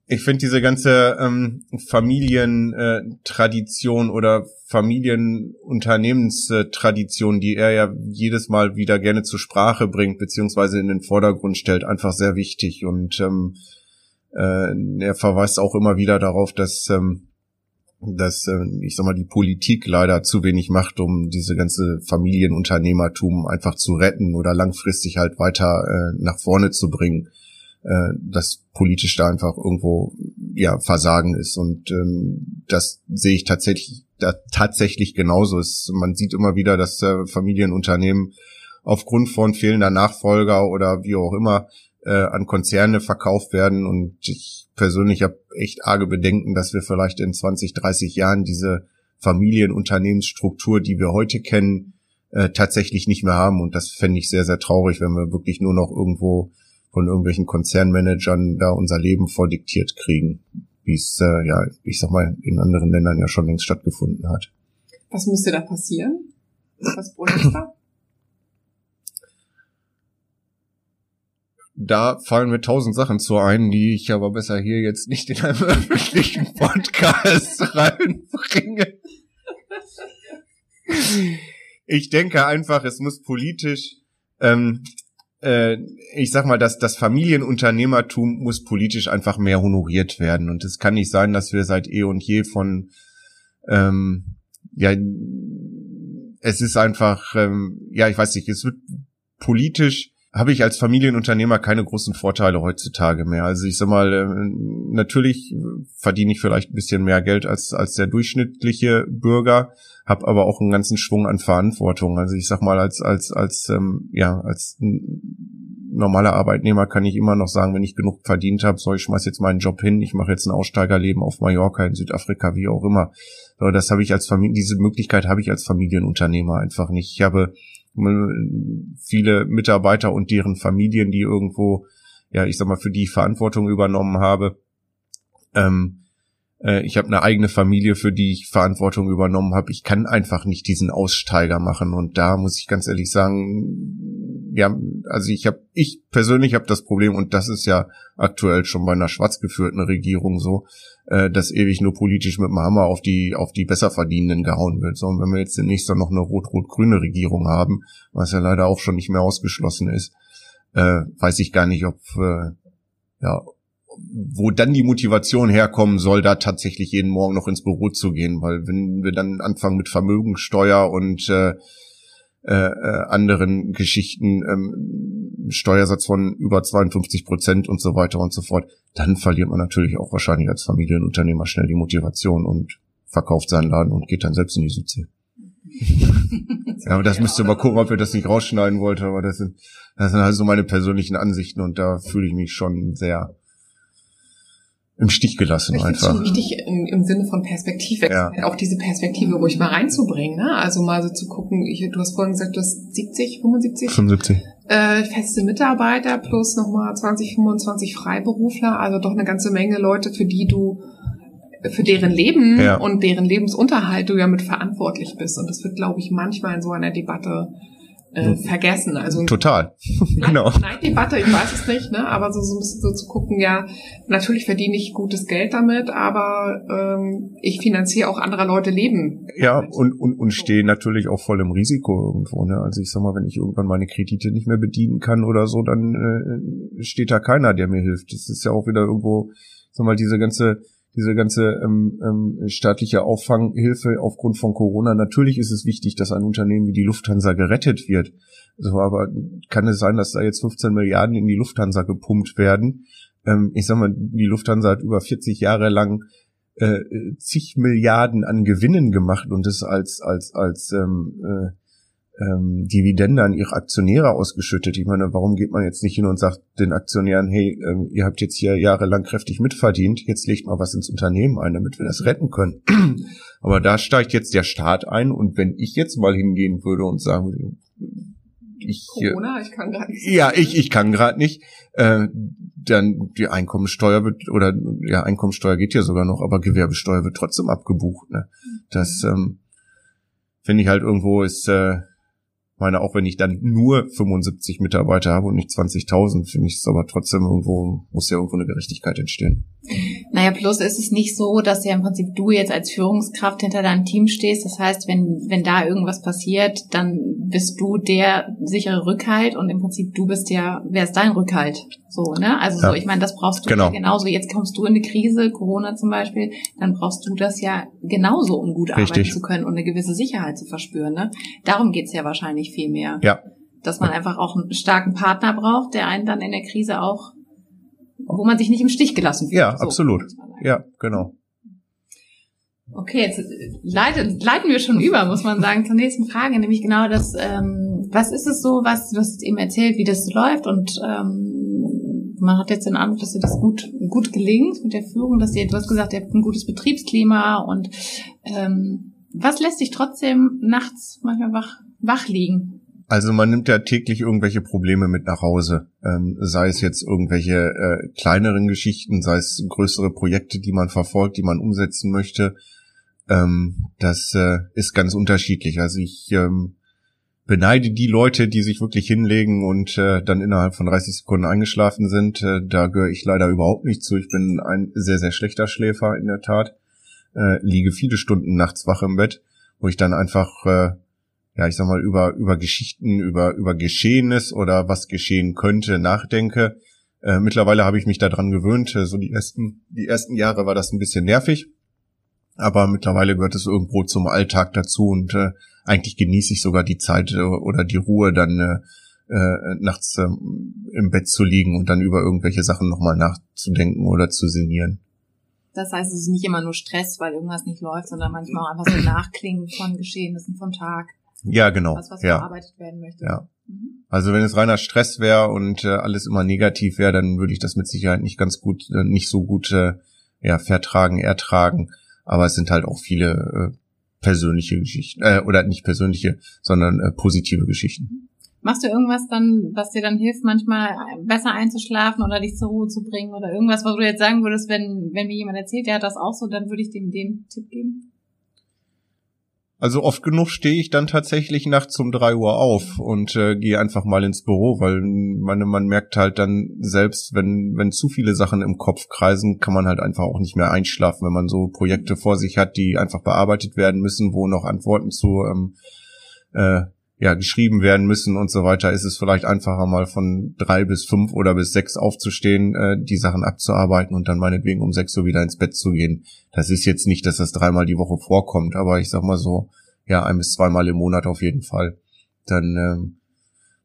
Ich finde diese ganze ähm, Familientradition oder Familienunternehmenstradition, die er ja jedes Mal wieder gerne zur Sprache bringt, beziehungsweise in den Vordergrund stellt, einfach sehr wichtig. Und ähm, äh, er verweist auch immer wieder darauf, dass, ähm, dass äh, ich sag mal, die Politik leider zu wenig macht, um diese ganze Familienunternehmertum einfach zu retten oder langfristig halt weiter äh, nach vorne zu bringen äh, dass politisch da einfach irgendwo ja Versagen ist. Und ähm, das sehe ich tatsächlich da tatsächlich genauso. Ist. Man sieht immer wieder, dass äh, Familienunternehmen aufgrund von fehlender Nachfolger oder wie auch immer äh, an Konzerne verkauft werden. Und ich persönlich habe echt arge Bedenken, dass wir vielleicht in 20, 30 Jahren diese Familienunternehmensstruktur, die wir heute kennen, äh, tatsächlich nicht mehr haben. Und das fände ich sehr, sehr traurig, wenn wir wirklich nur noch irgendwo von irgendwelchen Konzernmanagern da unser Leben vordiktiert kriegen, wie es äh, ja, ich sag mal, in anderen Ländern ja schon längst stattgefunden hat. Was müsste da passieren? Was bräuchte da? Da fallen mir tausend Sachen zu ein, die ich aber besser hier jetzt nicht in einem öffentlichen Podcast reinbringe. Ich denke einfach, es muss politisch ähm, äh, ich sag mal, dass das Familienunternehmertum muss politisch einfach mehr honoriert werden. Und es kann nicht sein, dass wir seit eh und je von ähm, ja es ist einfach, ähm, ja, ich weiß nicht, es wird politisch habe ich als Familienunternehmer keine großen Vorteile heutzutage mehr. Also ich sag mal, äh, natürlich verdiene ich vielleicht ein bisschen mehr Geld als, als der durchschnittliche Bürger, habe aber auch einen ganzen Schwung an Verantwortung. Also ich sag mal, als, als, als, ähm, ja, als normaler Arbeitnehmer kann ich immer noch sagen, wenn ich genug verdient habe, so ich schmeiß jetzt meinen Job hin, ich mache jetzt ein Aussteigerleben auf Mallorca, in Südafrika, wie auch immer. So, das habe ich als Familie, diese Möglichkeit habe ich als Familienunternehmer einfach nicht. Ich habe viele Mitarbeiter und deren Familien, die irgendwo, ja, ich sag mal, für die Verantwortung übernommen habe. Ähm, äh, ich habe eine eigene Familie, für die ich Verantwortung übernommen habe. Ich kann einfach nicht diesen Aussteiger machen. Und da muss ich ganz ehrlich sagen, ja, also ich habe, ich persönlich habe das Problem, und das ist ja aktuell schon bei einer schwarz geführten Regierung so, äh, dass ewig nur politisch mit dem Hammer auf die, auf die Besserverdienenden gehauen wird. So, und wenn wir jetzt demnächst dann noch eine rot-rot-grüne Regierung haben, was ja leider auch schon nicht mehr ausgeschlossen ist, äh, weiß ich gar nicht, ob, äh, ja, wo dann die Motivation herkommen soll, da tatsächlich jeden Morgen noch ins Büro zu gehen, weil wenn wir dann anfangen mit Vermögensteuer und äh, äh, äh, anderen Geschichten, ähm, Steuersatz von über 52 Prozent und so weiter und so fort, dann verliert man natürlich auch wahrscheinlich als Familienunternehmer schnell die Motivation und verkauft seinen Laden und geht dann selbst in die Südsee. ja, aber das müsste mal gucken, ob ihr das nicht rausschneiden wollt, aber das sind, das sind halt so meine persönlichen Ansichten und da fühle ich mich schon sehr im Stich gelassen ich einfach. schon wichtig im, im Sinne von Perspektive, Ja. auch diese Perspektive ruhig mal reinzubringen. Ne? Also mal so zu gucken, ich, du hast vorhin gesagt, du hast 70, 75 75. äh, feste Mitarbeiter plus nochmal 20, 25 Freiberufler, also doch eine ganze Menge Leute, für die du für deren Leben Ja. und deren Lebensunterhalt du ja mit verantwortlich bist. Und das wird, glaube ich, manchmal in so einer Debatte äh, vergessen. Also Total. genau. Neiddebatte, ich weiß es nicht, ne? aber so, so ein bisschen so zu gucken, ja, natürlich verdiene ich gutes Geld damit, aber ähm, ich finanziere auch anderer Leute Leben. Ja, damit. und, und, und stehe natürlich auch voll im Risiko irgendwo. Ne? Also ich sag mal, wenn ich irgendwann meine Kredite nicht mehr bedienen kann oder so, dann äh, steht da keiner, der mir hilft. Das ist ja auch wieder irgendwo, sag mal, diese ganze diese ganze ähm, ähm, staatliche Auffanghilfe aufgrund von Corona. Natürlich ist es wichtig, dass ein Unternehmen wie die Lufthansa gerettet wird. So, aber kann es sein, dass da jetzt 15 Milliarden in die Lufthansa gepumpt werden? Ähm, ich sag mal, die Lufthansa hat über 40 Jahre lang äh, zig Milliarden an Gewinnen gemacht und das als als als ähm, äh, ähm, Dividende an ihre Aktionäre ausgeschüttet. Ich meine, warum geht man jetzt nicht hin und sagt den Aktionären, hey, ähm, ihr habt jetzt hier jahrelang kräftig mitverdient, jetzt legt mal was ins Unternehmen ein, damit wir das retten können. Aber da steigt jetzt der Staat ein und wenn ich jetzt mal hingehen würde und sagen würde, ich Corona, ich kann gerade nicht. ja, ich, ich kann gerade nicht. Äh, dann die Einkommensteuer wird, oder ja, Einkommensteuer geht ja sogar noch, aber Gewerbesteuer wird trotzdem abgebucht. Ne? Das ähm, finde ich halt irgendwo ist, äh, meine, auch wenn ich dann nur 75 Mitarbeiter habe und nicht 20.000, finde ich es aber trotzdem irgendwo, muss ja irgendwo eine Gerechtigkeit entstehen. Naja, plus ist es nicht so, dass ja im Prinzip du jetzt als Führungskraft hinter deinem Team stehst. Das heißt, wenn, wenn da irgendwas passiert, dann bist du der sichere Rückhalt und im Prinzip du bist ja, wer ist dein Rückhalt? So, ne? Also so, Ja. ich meine, das brauchst du Genau. ja genauso. Jetzt kommst du in eine Krise, Corona zum Beispiel, dann brauchst du das ja genauso, um gut arbeiten Richtig. zu können und eine gewisse Sicherheit zu verspüren. Ne? Darum geht's ja wahrscheinlich viel mehr. Ja. Dass man einfach auch einen starken Partner braucht, der einen dann in der Krise auch, wo man sich nicht im Stich gelassen fühlt. Ja, So, absolut. Ja, genau. Okay, jetzt äh, leiten, leiten wir schon über, muss man sagen, zur nächsten Frage, nämlich genau das, ähm, was ist es so, was du hast eben erzählt, wie das läuft und ähm, man hat jetzt den Eindruck, dass dir das gut, gut gelingt mit der Führung, dass ihr, du hast gesagt, ihr habt ein gutes Betriebsklima und ähm, was lässt dich trotzdem nachts manchmal wach, wach liegen? Also man nimmt ja täglich irgendwelche Probleme mit nach Hause. Ähm, sei es jetzt irgendwelche äh, kleineren Geschichten, sei es größere Projekte, die man verfolgt, die man umsetzen möchte. Ähm, das äh, ist ganz unterschiedlich. Also ich ähm, beneide die Leute, die sich wirklich hinlegen und äh, dann innerhalb von 30 Sekunden eingeschlafen sind. Äh, da gehöre ich leider überhaupt nicht zu. Ich bin ein sehr, sehr schlechter Schläfer in der Tat. Äh, liege viele Stunden nachts wach im Bett, wo ich dann einfach äh, ja, ich sag mal, über, über Geschichten, über, über Geschehenes oder was geschehen könnte, nachdenke. Äh, mittlerweile habe ich mich daran gewöhnt. Äh, So die ersten, die ersten Jahre war das ein bisschen nervig. Aber mittlerweile gehört es irgendwo zum Alltag dazu und äh, eigentlich genieße ich sogar die Zeit äh, oder die Ruhe, dann äh, äh, nachts äh, im Bett zu liegen und dann über irgendwelche Sachen nochmal nachzudenken oder zu sinnieren. Das heißt, es ist nicht immer nur Stress, weil irgendwas nicht läuft, sondern manchmal auch einfach so Nachklingen von Geschehnissen vom Tag, Ja, genau. was, was ja. verarbeitet werden möchte. Ja. Mhm. Also wenn es reiner Stress wäre und äh, alles immer negativ wäre, dann würde ich das mit Sicherheit nicht ganz gut, äh, nicht so gut äh, ja, vertragen, ertragen. Aber es sind halt auch viele äh, persönliche Geschichten, äh, oder nicht persönliche, sondern äh, positive Geschichten. Machst du irgendwas dann, was dir dann hilft, manchmal besser einzuschlafen oder dich zur Ruhe zu bringen oder irgendwas, wo du jetzt sagen würdest, wenn, wenn mir jemand erzählt, der hat das auch so, dann würde ich dem den Tipp geben? Also oft genug stehe ich dann tatsächlich nachts um drei Uhr auf und äh, gehe einfach mal ins Büro, weil meine, man merkt halt dann selbst, wenn, wenn zu viele Sachen im Kopf kreisen, kann man halt einfach auch nicht mehr einschlafen, wenn man so Projekte vor sich hat, die einfach bearbeitet werden müssen, wo noch Antworten zu ähm, äh, ja, geschrieben werden müssen und so weiter, ist es vielleicht einfacher mal von drei bis fünf oder bis sechs aufzustehen, äh, die Sachen abzuarbeiten und dann meinetwegen um sechs Uhr wieder ins Bett zu gehen. Das ist jetzt nicht, dass das dreimal die Woche vorkommt, aber ich sag mal so, ja, ein bis zweimal im Monat auf jeden Fall. dann ähm,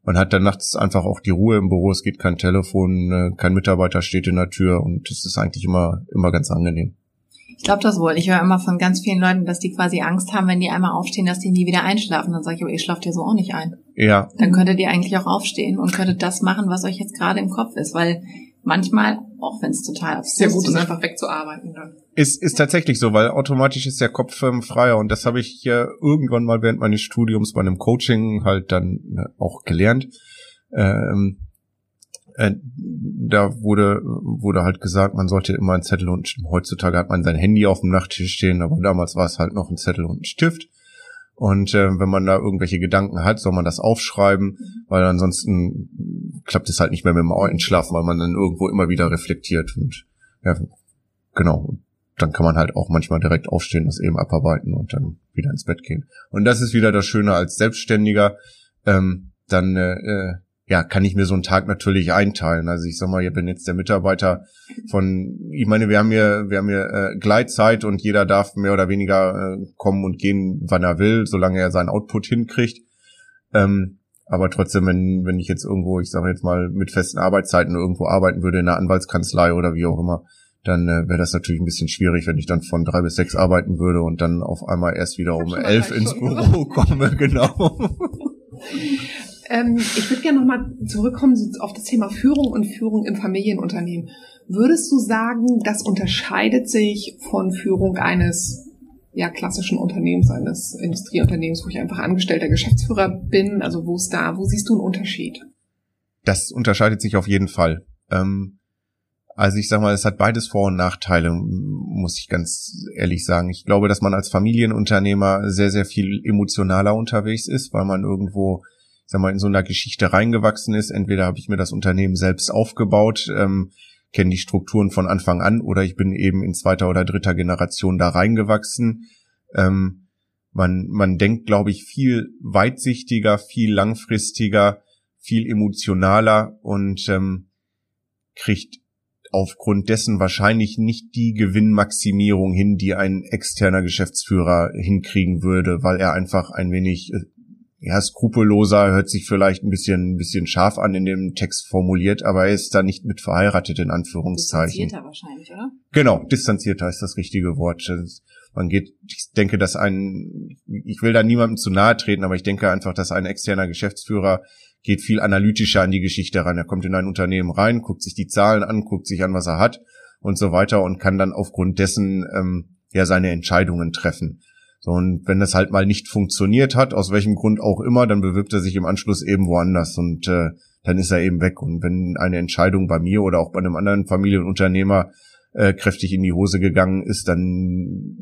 man hat dann nachts einfach auch die Ruhe im Büro, es geht kein Telefon, äh, kein Mitarbeiter steht in der Tür und es ist eigentlich immer, immer ganz angenehm. Ich glaube das wohl. Ich höre immer von ganz vielen Leuten, dass die quasi Angst haben, wenn die einmal aufstehen, dass die nie wieder einschlafen. Dann sage ich, aber ihr schlaft ja so auch nicht ein. Ja. Dann könntet ihr eigentlich auch aufstehen und könntet das machen, was euch jetzt gerade im Kopf ist. Weil manchmal, auch wenn es total absurd ist. Sehr gut ist, einfach wegzuarbeiten dann. Ist, ist tatsächlich so, weil automatisch ist der Kopf ähm, freier und das habe ich ja irgendwann mal während meines Studiums bei einem Coaching halt dann äh, auch gelernt. Ähm, äh, da wurde, wurde halt gesagt, man sollte immer einen Zettel und heutzutage hat man sein Handy auf dem Nachttisch stehen, aber damals war es halt noch ein Zettel und ein Stift. Und äh, wenn man da irgendwelche Gedanken hat, soll man das aufschreiben, weil ansonsten klappt es halt nicht mehr mit dem Einschlafen, weil man dann irgendwo immer wieder reflektiert. Und ja, genau. Dann kann man halt auch manchmal direkt aufstehen, das eben abarbeiten und dann wieder ins Bett gehen. Und das ist wieder das Schöne als Selbstständiger. Ähm, dann äh, äh ja, kann ich mir so einen Tag natürlich einteilen. Also ich sag mal, ich bin jetzt der Mitarbeiter von, ich meine, wir haben hier, wir haben hier äh, Gleitzeit und jeder darf mehr oder weniger äh, kommen und gehen, wann er will, solange er seinen Output hinkriegt. Ähm, aber trotzdem, wenn, wenn ich jetzt irgendwo, ich sage jetzt mal, mit festen Arbeitszeiten irgendwo arbeiten würde in einer Anwaltskanzlei oder wie auch immer, dann äh, wäre das natürlich ein bisschen schwierig, wenn ich dann von drei bis sechs arbeiten würde und dann auf einmal erst wieder um elf ins Büro komme, genau. Ähm, ich würde gerne nochmal zurückkommen auf das Thema Führung und Führung im Familienunternehmen. Würdest du sagen, das unterscheidet sich von Führung eines ja, klassischen Unternehmens, eines Industrieunternehmens, wo ich einfach angestellter Geschäftsführer bin? Also wo ist da, wo siehst du einen Unterschied? Das unterscheidet sich auf jeden Fall. Ähm, also ich sag mal, es hat beides Vor- und Nachteile, muss ich ganz ehrlich sagen. Ich glaube, dass man als Familienunternehmer sehr, sehr viel emotionaler unterwegs ist, weil man irgendwo sag mal, in so einer Geschichte reingewachsen ist. Entweder habe ich mir das Unternehmen selbst aufgebaut, ähm, kenne die Strukturen von Anfang an, oder ich bin eben in zweiter oder dritter Generation da reingewachsen. Ähm, man, man denkt, glaube ich, viel weitsichtiger, viel langfristiger, viel emotionaler und ähm, kriegt aufgrund dessen wahrscheinlich nicht die Gewinnmaximierung hin, die ein externer Geschäftsführer hinkriegen würde, weil er einfach ein wenig äh, ja, skrupelloser, hört sich vielleicht ein bisschen, ein bisschen scharf an in dem Text formuliert, aber er ist da nicht mit verheiratet, in Anführungszeichen. Distanzierter wahrscheinlich, oder? Genau, distanzierter ist das richtige Wort. Man geht, ich denke, dass ein, ich will da niemandem zu nahe treten, aber ich denke einfach, dass ein externer Geschäftsführer geht viel analytischer an die Geschichte ran. Er kommt in ein Unternehmen rein, guckt sich die Zahlen an, guckt sich an, was er hat und so weiter und kann dann aufgrund dessen ähm, ja seine Entscheidungen treffen. So, und wenn das halt mal nicht funktioniert hat, aus welchem Grund auch immer, dann bewirbt er sich im Anschluss eben woanders und äh, dann ist er eben weg. Und wenn eine Entscheidung bei mir oder auch bei einem anderen Familienunternehmer äh, kräftig in die Hose gegangen ist, dann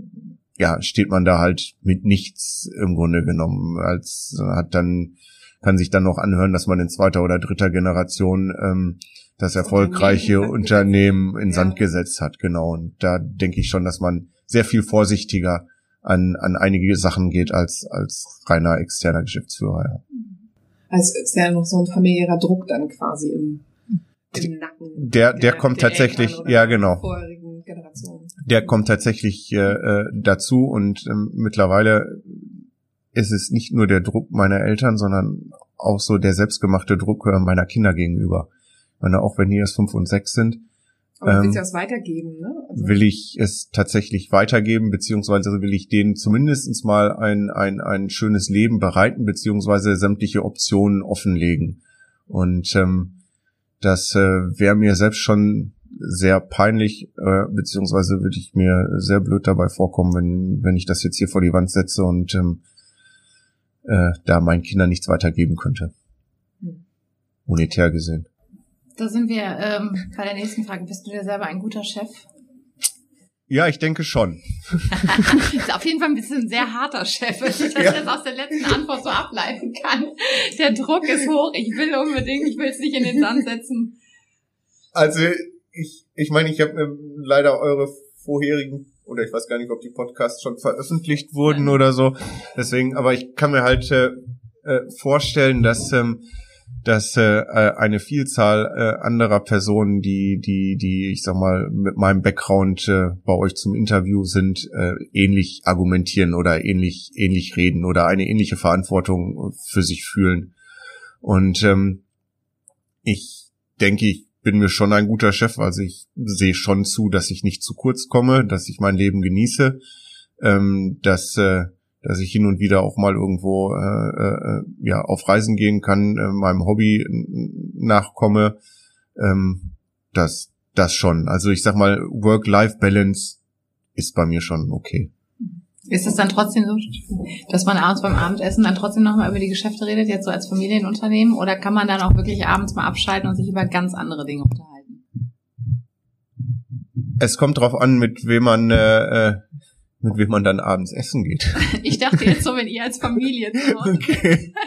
ja, steht man da halt mit nichts im Grunde genommen. Als hat dann, kann sich dann noch anhören, dass man in zweiter oder dritter Generation ähm, das erfolgreiche Unternehmen in Sand gesetzt hat, genau. Und da denke ich schon, dass man sehr viel vorsichtiger an, an einige Sachen geht als, als reiner externer Geschäftsführer. Ja. Also ist ja noch so ein familiärer Druck dann quasi im, im Nacken. Der, der, der kommt der tatsächlich, ja genau. Der kommt tatsächlich äh, äh, dazu und ähm, mittlerweile ist es nicht nur der Druck meiner Eltern, sondern auch so der selbstgemachte Druck äh, meiner Kinder gegenüber. Ich meine, auch wenn die erst fünf und sechs sind, aber ähm, willst ja es weitergeben, ne? Also will ich es tatsächlich weitergeben, beziehungsweise will ich denen zumindestens mal ein, ein, ein schönes Leben bereiten, beziehungsweise sämtliche Optionen offenlegen. Und ähm, das äh, wäre mir selbst schon sehr peinlich, äh, beziehungsweise würde ich mir sehr blöd dabei vorkommen, wenn, wenn ich das jetzt hier vor die Wand setze und ähm, äh, da meinen Kindern nichts weitergeben könnte. Hm. Monetär gesehen. Da sind wir ähm, bei der nächsten Frage. Bist du dir selber ein guter Chef? Ja, ich denke schon. ist auf jeden Fall ein bisschen ein sehr harter Chef, wenn ich das ja. jetzt aus der letzten Antwort so ableiten kann. Der Druck ist hoch. Ich will unbedingt, ich will es nicht in den Sand setzen. Also ich, ich meine, ich habe ähm, leider eure vorherigen oder ich weiß gar nicht, ob die Podcasts schon veröffentlicht wurden ja. oder so. Deswegen, aber ich kann mir halt äh, äh vorstellen, dass ähm, dass äh, eine Vielzahl äh, anderer Personen, die, die, die, ich sag mal, mit meinem Background äh, bei euch zum Interview sind, äh, ähnlich argumentieren oder ähnlich, ähnlich reden oder eine ähnliche Verantwortung für sich fühlen. Und ähm, ich denke, ich bin mir schon ein guter Chef, also ich sehe schon zu, dass ich nicht zu kurz komme, dass ich mein Leben genieße, ähm, dass äh, dass ich hin und wieder auch mal irgendwo äh, äh, ja auf Reisen gehen kann, äh, meinem Hobby nachkomme, ähm, das das schon. Also ich sag mal Work-Life-Balance ist bei mir schon okay. Ist es dann trotzdem so, dass man abends beim Abendessen dann trotzdem nochmal über die Geschäfte redet, jetzt so als Familienunternehmen? Oder kann man dann auch wirklich abends mal abschalten und sich über ganz andere Dinge unterhalten? Es kommt drauf an, mit wem man äh, äh mit wem man dann abends essen geht. Ich dachte jetzt so, wenn ihr als Familie zu Hause okay.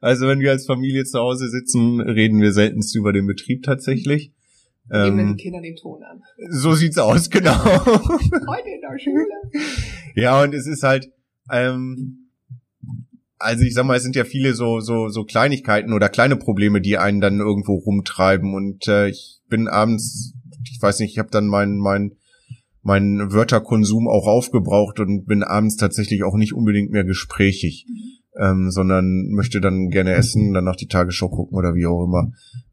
Also wenn wir als Familie zu Hause sitzen, reden wir seltenst über den Betrieb tatsächlich. Geben ähm, die Kinder den Ton an. So sieht's aus, genau. Heute in der Schule. Ja, und es ist halt, ähm, also ich sag mal, es sind ja viele so so so Kleinigkeiten oder kleine Probleme, die einen dann irgendwo rumtreiben. Und äh, ich bin abends, ich weiß nicht, ich habe dann mein mein meinen Wörterkonsum auch aufgebraucht und bin abends tatsächlich auch nicht unbedingt mehr gesprächig, mhm. ähm, sondern möchte dann gerne essen, danach die Tagesschau gucken oder wie auch immer.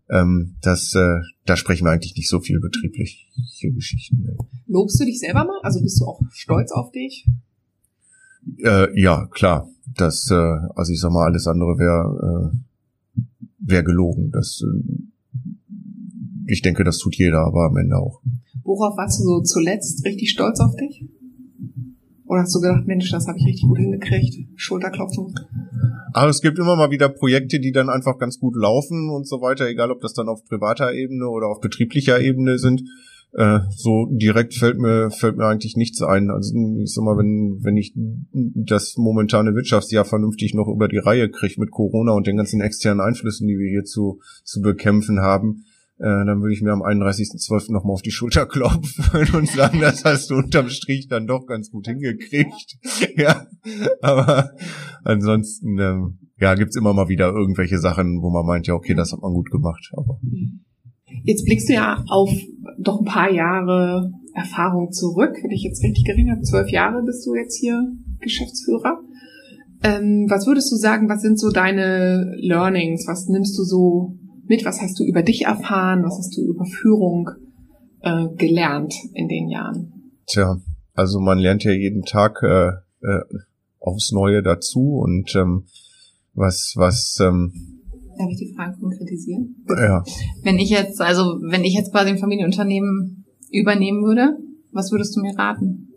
Ähm, das, äh, da sprechen wir eigentlich nicht so viel betriebliche Geschichten. Ne. Lobst du dich selber mal? Also bist du auch stolz auf dich? Äh, ja, klar. Das, äh, also ich sag mal, alles andere wäre äh, wär gelogen. Das, äh, ich denke, das tut jeder, aber am Ende auch. Worauf warst du so zuletzt richtig stolz auf dich? Oder hast du gedacht, Mensch, das habe ich richtig gut hingekriegt? Schulterklopfen? Aber es gibt immer mal wieder Projekte, die dann einfach ganz gut laufen und so weiter, egal ob das dann auf privater Ebene oder auf betrieblicher Ebene sind. Äh, so direkt fällt mir fällt mir eigentlich nichts ein. Also ich sag mal, wenn wenn ich das momentane Wirtschaftsjahr vernünftig noch über die Reihe kriege mit Corona und den ganzen externen Einflüssen, die wir hier zu zu bekämpfen haben, äh, dann würde ich mir am 31.12. nochmal auf die Schulter klopfen und sagen, das hast du unterm Strich dann doch ganz gut hingekriegt. ja, aber ansonsten, ähm, ja, gibt's immer mal wieder irgendwelche Sachen, wo man meint, ja, okay, das hat man gut gemacht. Aber Jetzt blickst du ja auf doch ein paar Jahre Erfahrung zurück, wenn ich jetzt richtig gering habe. Zwölf Jahre bist du jetzt hier Geschäftsführer. Ähm, was würdest du sagen, was sind so deine Learnings? Was nimmst du so mit? Was hast du über dich erfahren? Was hast du über Führung äh, gelernt in den Jahren? Tja, also man lernt ja jeden Tag äh, äh, aufs Neue dazu und ähm, was was ähm, Darf ich die Frage konkretisieren? Ja. Wenn ich jetzt, also wenn ich jetzt quasi ein Familienunternehmen übernehmen würde, was würdest du mir raten?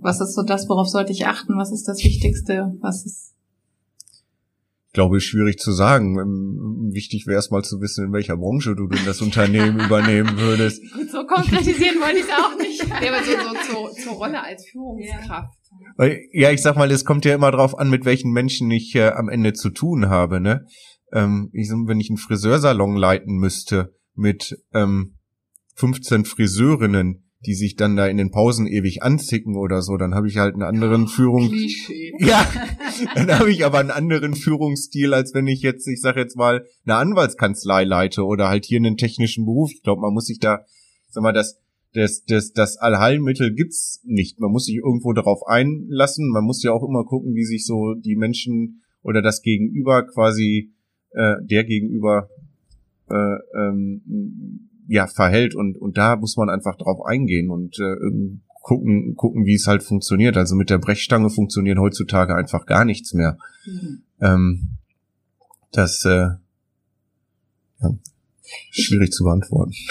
Was ist so das, worauf sollte ich achten? Was ist das Wichtigste? Was ist glaube ich, schwierig zu sagen. Ähm, wichtig wäre es mal zu wissen, in welcher Branche du denn das Unternehmen übernehmen würdest. Gut, so konkretisieren wollte ich es auch nicht. Ja, aber so, so zur, zur Rolle als Führungskraft. Ja, ich sag mal, es kommt ja immer drauf an, mit welchen Menschen ich äh, am Ende zu tun habe. Ne? Ähm, ich, wenn ich einen Friseursalon leiten müsste mit ähm, 15 Friseurinnen, die sich dann da in den Pausen ewig anzicken oder so, dann habe ich halt einen anderen oh, Führung. Klischee. Ja, dann habe ich aber einen anderen Führungsstil, als wenn ich jetzt, ich sage jetzt mal, eine Anwaltskanzlei leite oder halt hier einen technischen Beruf. Ich glaube, man muss sich da, sag mal, das das, das, das Allheilmittel gibt's nicht. Man muss sich irgendwo darauf einlassen. Man muss ja auch immer gucken, wie sich so die Menschen oder das Gegenüber quasi äh, der Gegenüber äh, ähm, ja verhält und und da muss man einfach drauf eingehen und äh, gucken gucken wie es halt funktioniert. Also mit der Brechstange funktioniert heutzutage einfach gar nichts mehr. Mhm. ähm, das äh, ja, schwierig zu beantworten.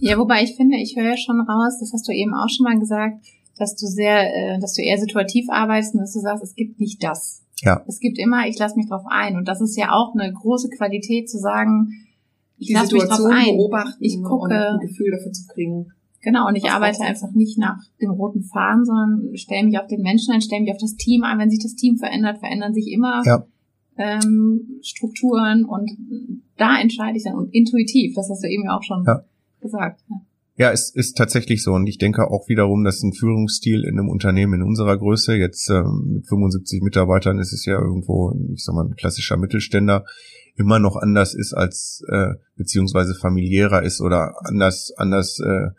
Ja wobei ich finde ich höre schon raus das hast du eben auch schon mal gesagt dass du sehr äh, dass du eher situativ arbeitest und dass du sagst es gibt nicht das. Ja. Es gibt immer ich lasse mich drauf ein. Und das ist ja auch eine große Qualität zu sagen ich die Situation beobachten ich gucke, und ein Gefühl dafür zu kriegen. Genau, und ich arbeite einfach nicht nach dem roten Faden, sondern stelle mich auf den Menschen ein, stelle mich auf das Team ein. Wenn sich das Team verändert, verändern sich immer ja. ähm, Strukturen und da entscheide ich dann und intuitiv, das hast du eben auch schon ja. gesagt. Ja. Ja, es ist tatsächlich so. Und ich denke auch wiederum, dass ein Führungsstil in einem Unternehmen in unserer Größe, jetzt äh, mit 75 Mitarbeitern ist es ja irgendwo, ich sag mal, ein klassischer Mittelständler, immer noch anders ist als, äh, beziehungsweise familiärer ist oder anders, anders, äh,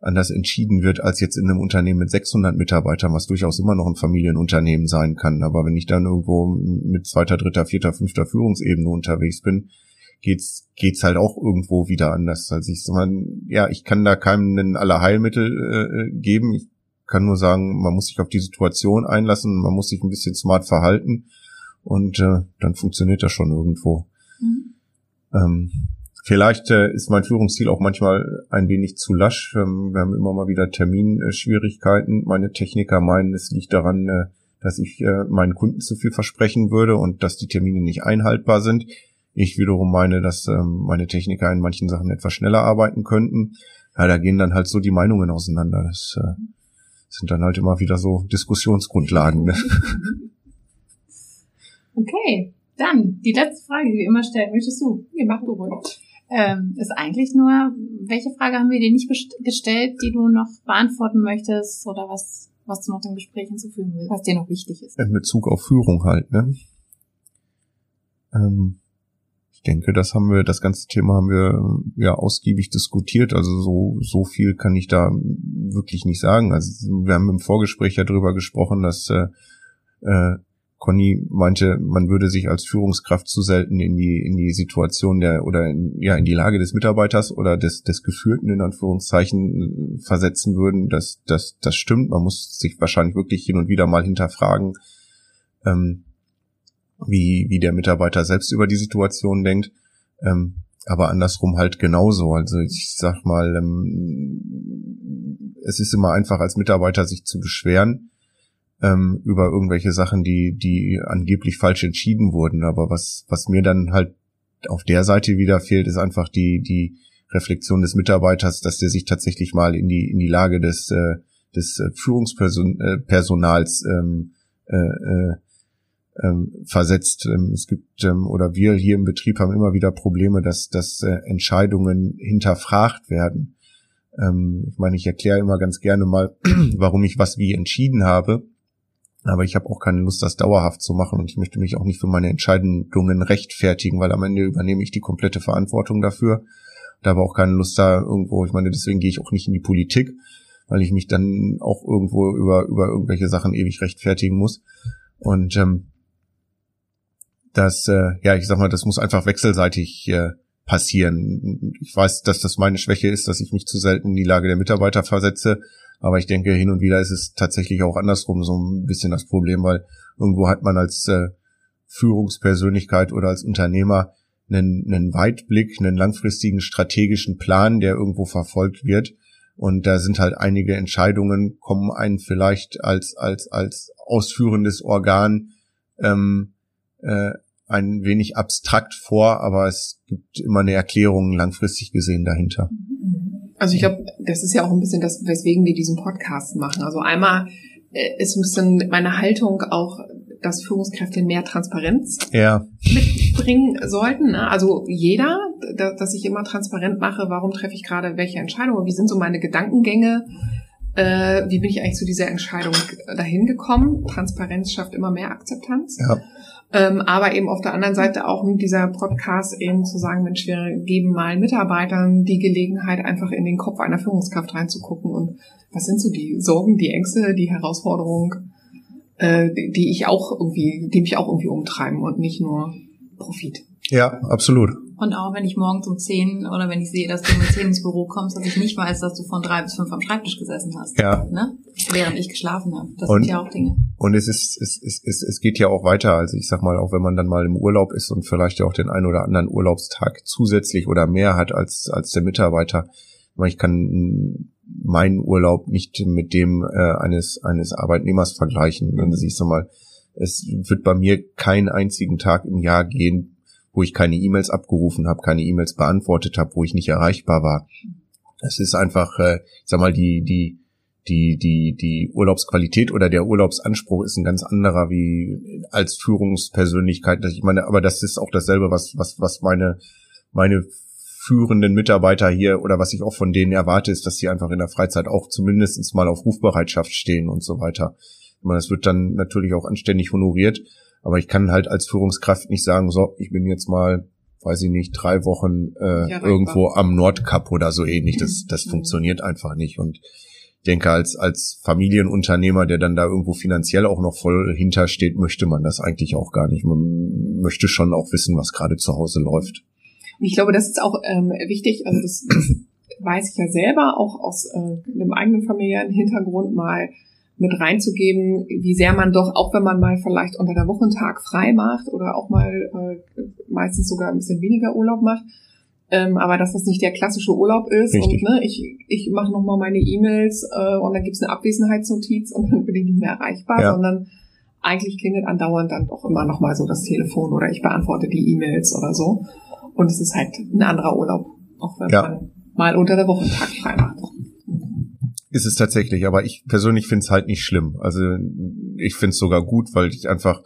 anders entschieden wird als jetzt in einem Unternehmen mit 600 Mitarbeitern, was durchaus immer noch ein Familienunternehmen sein kann. Aber wenn ich dann irgendwo mit zweiter, dritter, vierter, fünfter Führungsebene unterwegs bin, geht's geht's halt auch irgendwo wieder anders. Also ich sag ja, ich kann da keinem ein Allerheilmittel äh, geben. Ich kann nur sagen, man muss sich auf die Situation einlassen, man muss sich ein bisschen smart verhalten und äh, dann funktioniert das schon irgendwo. Mhm. Ähm, vielleicht äh, ist mein Führungsstil auch manchmal ein wenig zu lasch. Ähm, wir haben immer mal wieder Terminschwierigkeiten. Meine Techniker meinen, es liegt daran, äh, dass ich äh, meinen Kunden zu viel versprechen würde und dass die Termine nicht einhaltbar sind. Ich wiederum meine, dass ähm, meine Techniker in manchen Sachen etwas schneller arbeiten könnten. Ja, da gehen dann halt so die Meinungen auseinander. Das äh, sind dann halt immer wieder so Diskussionsgrundlagen. Ne? Okay, dann die letzte Frage, die wir immer stellen. Möchtest du? Nee, mach du ruhig. Ähm, ist eigentlich nur, welche Frage haben wir dir nicht gestellt, die du noch beantworten möchtest oder was, was du noch dem Gespräch hinzufügen willst, was dir noch wichtig ist? In Bezug auf Führung halt, ne? Ähm, ich denke, das haben wir, das ganze Thema haben wir ja ausgiebig diskutiert. Also so, so viel kann ich da wirklich nicht sagen. Also wir haben im Vorgespräch ja drüber gesprochen, dass äh, äh, Conny meinte, man würde sich als Führungskraft zu selten in die in die Situation der oder in, ja in die Lage des Mitarbeiters oder des des Geführten in Anführungszeichen versetzen würden. Das das das stimmt. Man muss sich wahrscheinlich wirklich hin und wieder mal hinterfragen, ähm, wie, wie der Mitarbeiter selbst über die Situation denkt. Ähm, aber andersrum halt genauso. Also ich sag mal, ähm, es ist immer einfach als Mitarbeiter sich zu beschweren ähm, über irgendwelche Sachen, die, die angeblich falsch entschieden wurden. Aber was, was mir dann halt auf der Seite wieder fehlt, ist einfach die, die Reflexion des Mitarbeiters, dass der sich tatsächlich mal in die, in die Lage des, äh, des Führungspersonals äh, ähm, äh, äh, ähm, versetzt. Ähm, es gibt ähm, oder wir hier im Betrieb haben immer wieder Probleme, dass, dass äh, Entscheidungen hinterfragt werden. Ähm, ich meine, ich erkläre immer ganz gerne mal, warum ich was wie entschieden habe. Aber ich habe auch keine Lust, das dauerhaft zu machen und ich möchte mich auch nicht für meine Entscheidungen rechtfertigen, weil am Ende übernehme ich die komplette Verantwortung dafür. Da habe auch keine Lust da irgendwo, ich meine, deswegen gehe ich auch nicht in die Politik, weil ich mich dann auch irgendwo über, über irgendwelche Sachen ewig rechtfertigen muss. Und ähm, dass, äh, ja, ich sag mal, das muss einfach wechselseitig äh, passieren. Ich weiß, dass das meine Schwäche ist, dass ich mich zu selten in die Lage der Mitarbeiter versetze. Aber ich denke, hin und wieder ist es tatsächlich auch andersrum so ein bisschen das Problem, weil irgendwo hat man als äh, Führungspersönlichkeit oder als Unternehmer einen, einen Weitblick, einen langfristigen strategischen Plan, der irgendwo verfolgt wird. Und da sind halt einige Entscheidungen, kommen einen vielleicht als, als, als ausführendes Organ ähm, äh, ein wenig abstrakt vor, aber es gibt immer eine Erklärung langfristig gesehen dahinter. Also ich glaube, das ist ja auch ein bisschen das, weswegen wir diesen Podcast machen. Also einmal ist ein bisschen meine Haltung auch, dass Führungskräfte mehr Transparenz ja. mitbringen sollten. Ne? Also jeder, dass ich immer transparent mache, warum treffe ich gerade welche Entscheidungen, wie sind so meine Gedankengänge, äh, wie bin ich eigentlich zu dieser Entscheidung dahin gekommen. Transparenz schafft immer mehr Akzeptanz. Ja. Ähm, aber eben auf der anderen Seite auch mit dieser Podcast eben zu sagen, Mensch, wir geben mal Mitarbeitern die Gelegenheit, einfach in den Kopf einer Führungskraft reinzugucken und was sind so die Sorgen, die Ängste, die Herausforderungen, äh, die, ich auch irgendwie, die mich auch irgendwie umtreiben und nicht nur Profit. Ja, absolut. Und auch wenn ich morgens um zehn oder wenn ich sehe, dass du um zehn ins Büro kommst, dass ich nicht weiß, dass du von drei bis fünf am Schreibtisch gesessen hast. Ja. Ne? Während ich geschlafen habe. Das und, sind ja auch Dinge. Und es ist, es, es, es, es geht ja auch weiter. Also ich sag mal, auch wenn man dann mal im Urlaub ist und vielleicht ja auch den einen oder anderen Urlaubstag zusätzlich oder mehr hat als, als der Mitarbeiter. Ich kann meinen Urlaub nicht mit dem äh, eines, eines Arbeitnehmers vergleichen. Also ich sag mal, es wird bei mir keinen einzigen Tag im Jahr gehen, wo ich keine E-Mails abgerufen habe, keine E-Mails beantwortet habe, wo ich nicht erreichbar war. Es ist einfach, äh, ich sag mal, die, die, die, die, die Urlaubsqualität oder der Urlaubsanspruch ist ein ganz anderer wie als Führungspersönlichkeit. Ich meine, aber das ist auch dasselbe, was, was, was meine, meine führenden Mitarbeiter hier oder was ich auch von denen erwarte, ist, dass sie einfach in der Freizeit auch zumindest mal auf Rufbereitschaft stehen und so weiter. Das wird dann natürlich auch anständig honoriert, aber ich kann halt als Führungskraft nicht sagen, so, ich bin jetzt mal, weiß ich nicht, drei Wochen äh, ja, irgendwo am Nordkap oder so ähnlich. Das, das mhm. funktioniert einfach nicht. Und ich denke, als, als Familienunternehmer, der dann da irgendwo finanziell auch noch voll hintersteht, möchte man das eigentlich auch gar nicht. Man möchte schon auch wissen, was gerade zu Hause läuft. Und ich glaube, das ist auch ähm, wichtig, also das, das weiß ich ja selber, auch aus äh, einem eigenen familiären Hintergrund mal mit reinzugeben, wie sehr man doch, auch wenn man mal vielleicht unter der Woche einen Tag frei macht oder auch mal äh, meistens sogar ein bisschen weniger Urlaub macht, ähm, aber dass das nicht der klassische Urlaub ist Richtig. und ne, ich, ich mache nochmal meine E-Mails äh, und dann gibt's eine Abwesenheitsnotiz und dann bin ich nicht mehr erreichbar, ja. sondern eigentlich klingelt andauernd dann doch immer nochmal so das Telefon oder ich beantworte die E-Mails oder so. Und es ist halt ein anderer Urlaub, auch wenn ja. man mal unter der Woche einen Tag frei macht. Ist es tatsächlich, aber ich persönlich finde es halt nicht schlimm. Also ich finde es sogar gut, weil ich einfach,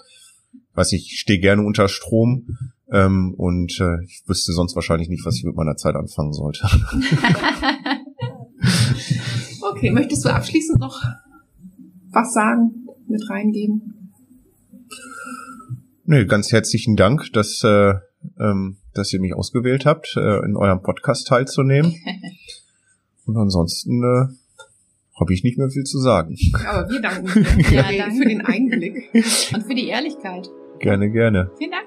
weiß ich, stehe gerne unter Strom ähm, und äh, ich wüsste sonst wahrscheinlich nicht, was ich mit meiner Zeit anfangen sollte. okay, möchtest du abschließend noch was sagen, mit reingeben? Nee, ganz herzlichen Dank, dass, äh, ähm, dass ihr mich ausgewählt habt, äh, in eurem Podcast teilzunehmen. Und ansonsten äh, habe ich nicht mehr viel zu sagen. Aber wir danken dir ja, danke. für den Einblick und für die Ehrlichkeit. Gerne, gerne. Vielen Dank.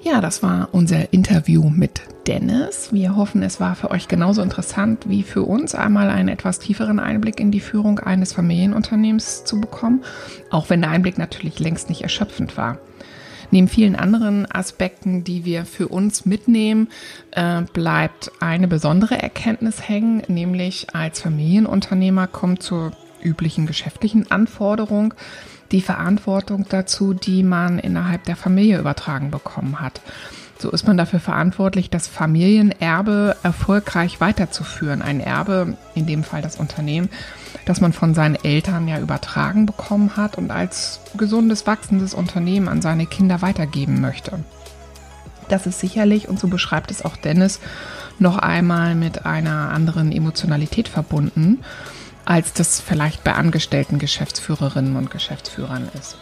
Ja, das war unser Interview mit Dennis. Wir hoffen, es war für euch genauso interessant wie für uns, einmal einen etwas tieferen Einblick in die Führung eines Familienunternehmens zu bekommen, auch wenn der Einblick natürlich längst nicht erschöpfend war. Neben vielen anderen Aspekten, die wir für uns mitnehmen, äh, bleibt eine besondere Erkenntnis hängen, nämlich als Familienunternehmer kommt zur üblichen geschäftlichen Anforderung die Verantwortung dazu, die man innerhalb der Familie übertragen bekommen hat. So ist man dafür verantwortlich, das Familienerbe erfolgreich weiterzuführen. Ein Erbe, in dem Fall das Unternehmen, das man von seinen Eltern ja übertragen bekommen hat und als gesundes, wachsendes Unternehmen an seine Kinder weitergeben möchte. Das ist sicherlich, und so beschreibt es auch Dennis, noch einmal mit einer anderen Emotionalität verbunden als das vielleicht bei angestellten Geschäftsführerinnen und Geschäftsführern ist.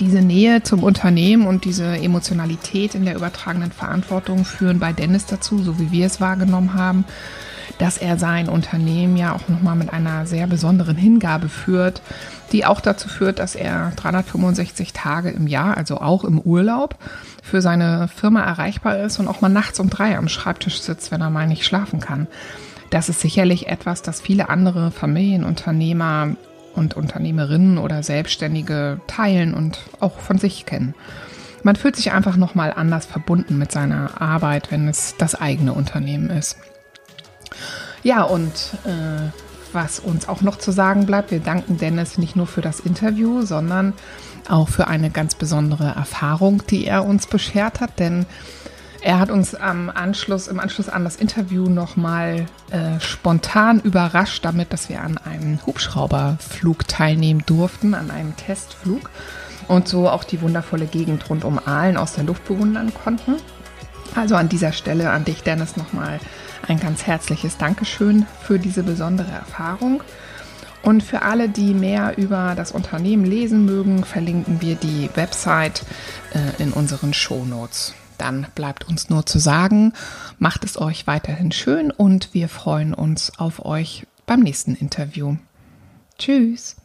Diese Nähe zum Unternehmen und diese Emotionalität in der übertragenen Verantwortung führen bei Dennis dazu, so wie wir es wahrgenommen haben, dass er sein Unternehmen ja auch nochmal mit einer sehr besonderen Hingabe führt, die auch dazu führt, dass er 365 Tage im Jahr, also auch im Urlaub, für seine Firma erreichbar ist und auch mal nachts um drei am Schreibtisch sitzt, wenn er mal nicht schlafen kann. Das ist sicherlich etwas, das viele andere Familienunternehmer und Unternehmerinnen oder Selbstständige teilen und auch von sich kennen. Man fühlt sich einfach nochmal anders verbunden mit seiner Arbeit, wenn es das eigene Unternehmen ist. Ja, und äh, was uns auch noch zu sagen bleibt, wir danken Dennis nicht nur für das Interview, sondern auch für eine ganz besondere Erfahrung, die er uns beschert hat, denn er hat uns am Anschluss, im Anschluss an das Interview nochmal äh, spontan überrascht damit, dass wir an einem Hubschrauberflug teilnehmen durften, an einem Testflug und so auch die wundervolle Gegend rund um Aalen aus der Luft bewundern konnten. Also an dieser Stelle an dich, Dennis, nochmal ein ganz herzliches Dankeschön für diese besondere Erfahrung. Und für alle, die mehr über das Unternehmen lesen mögen, verlinken wir die Website äh, in unseren Show Notes. Dann bleibt uns nur zu sagen, macht es euch weiterhin schön und wir freuen uns auf euch beim nächsten Interview. Tschüss.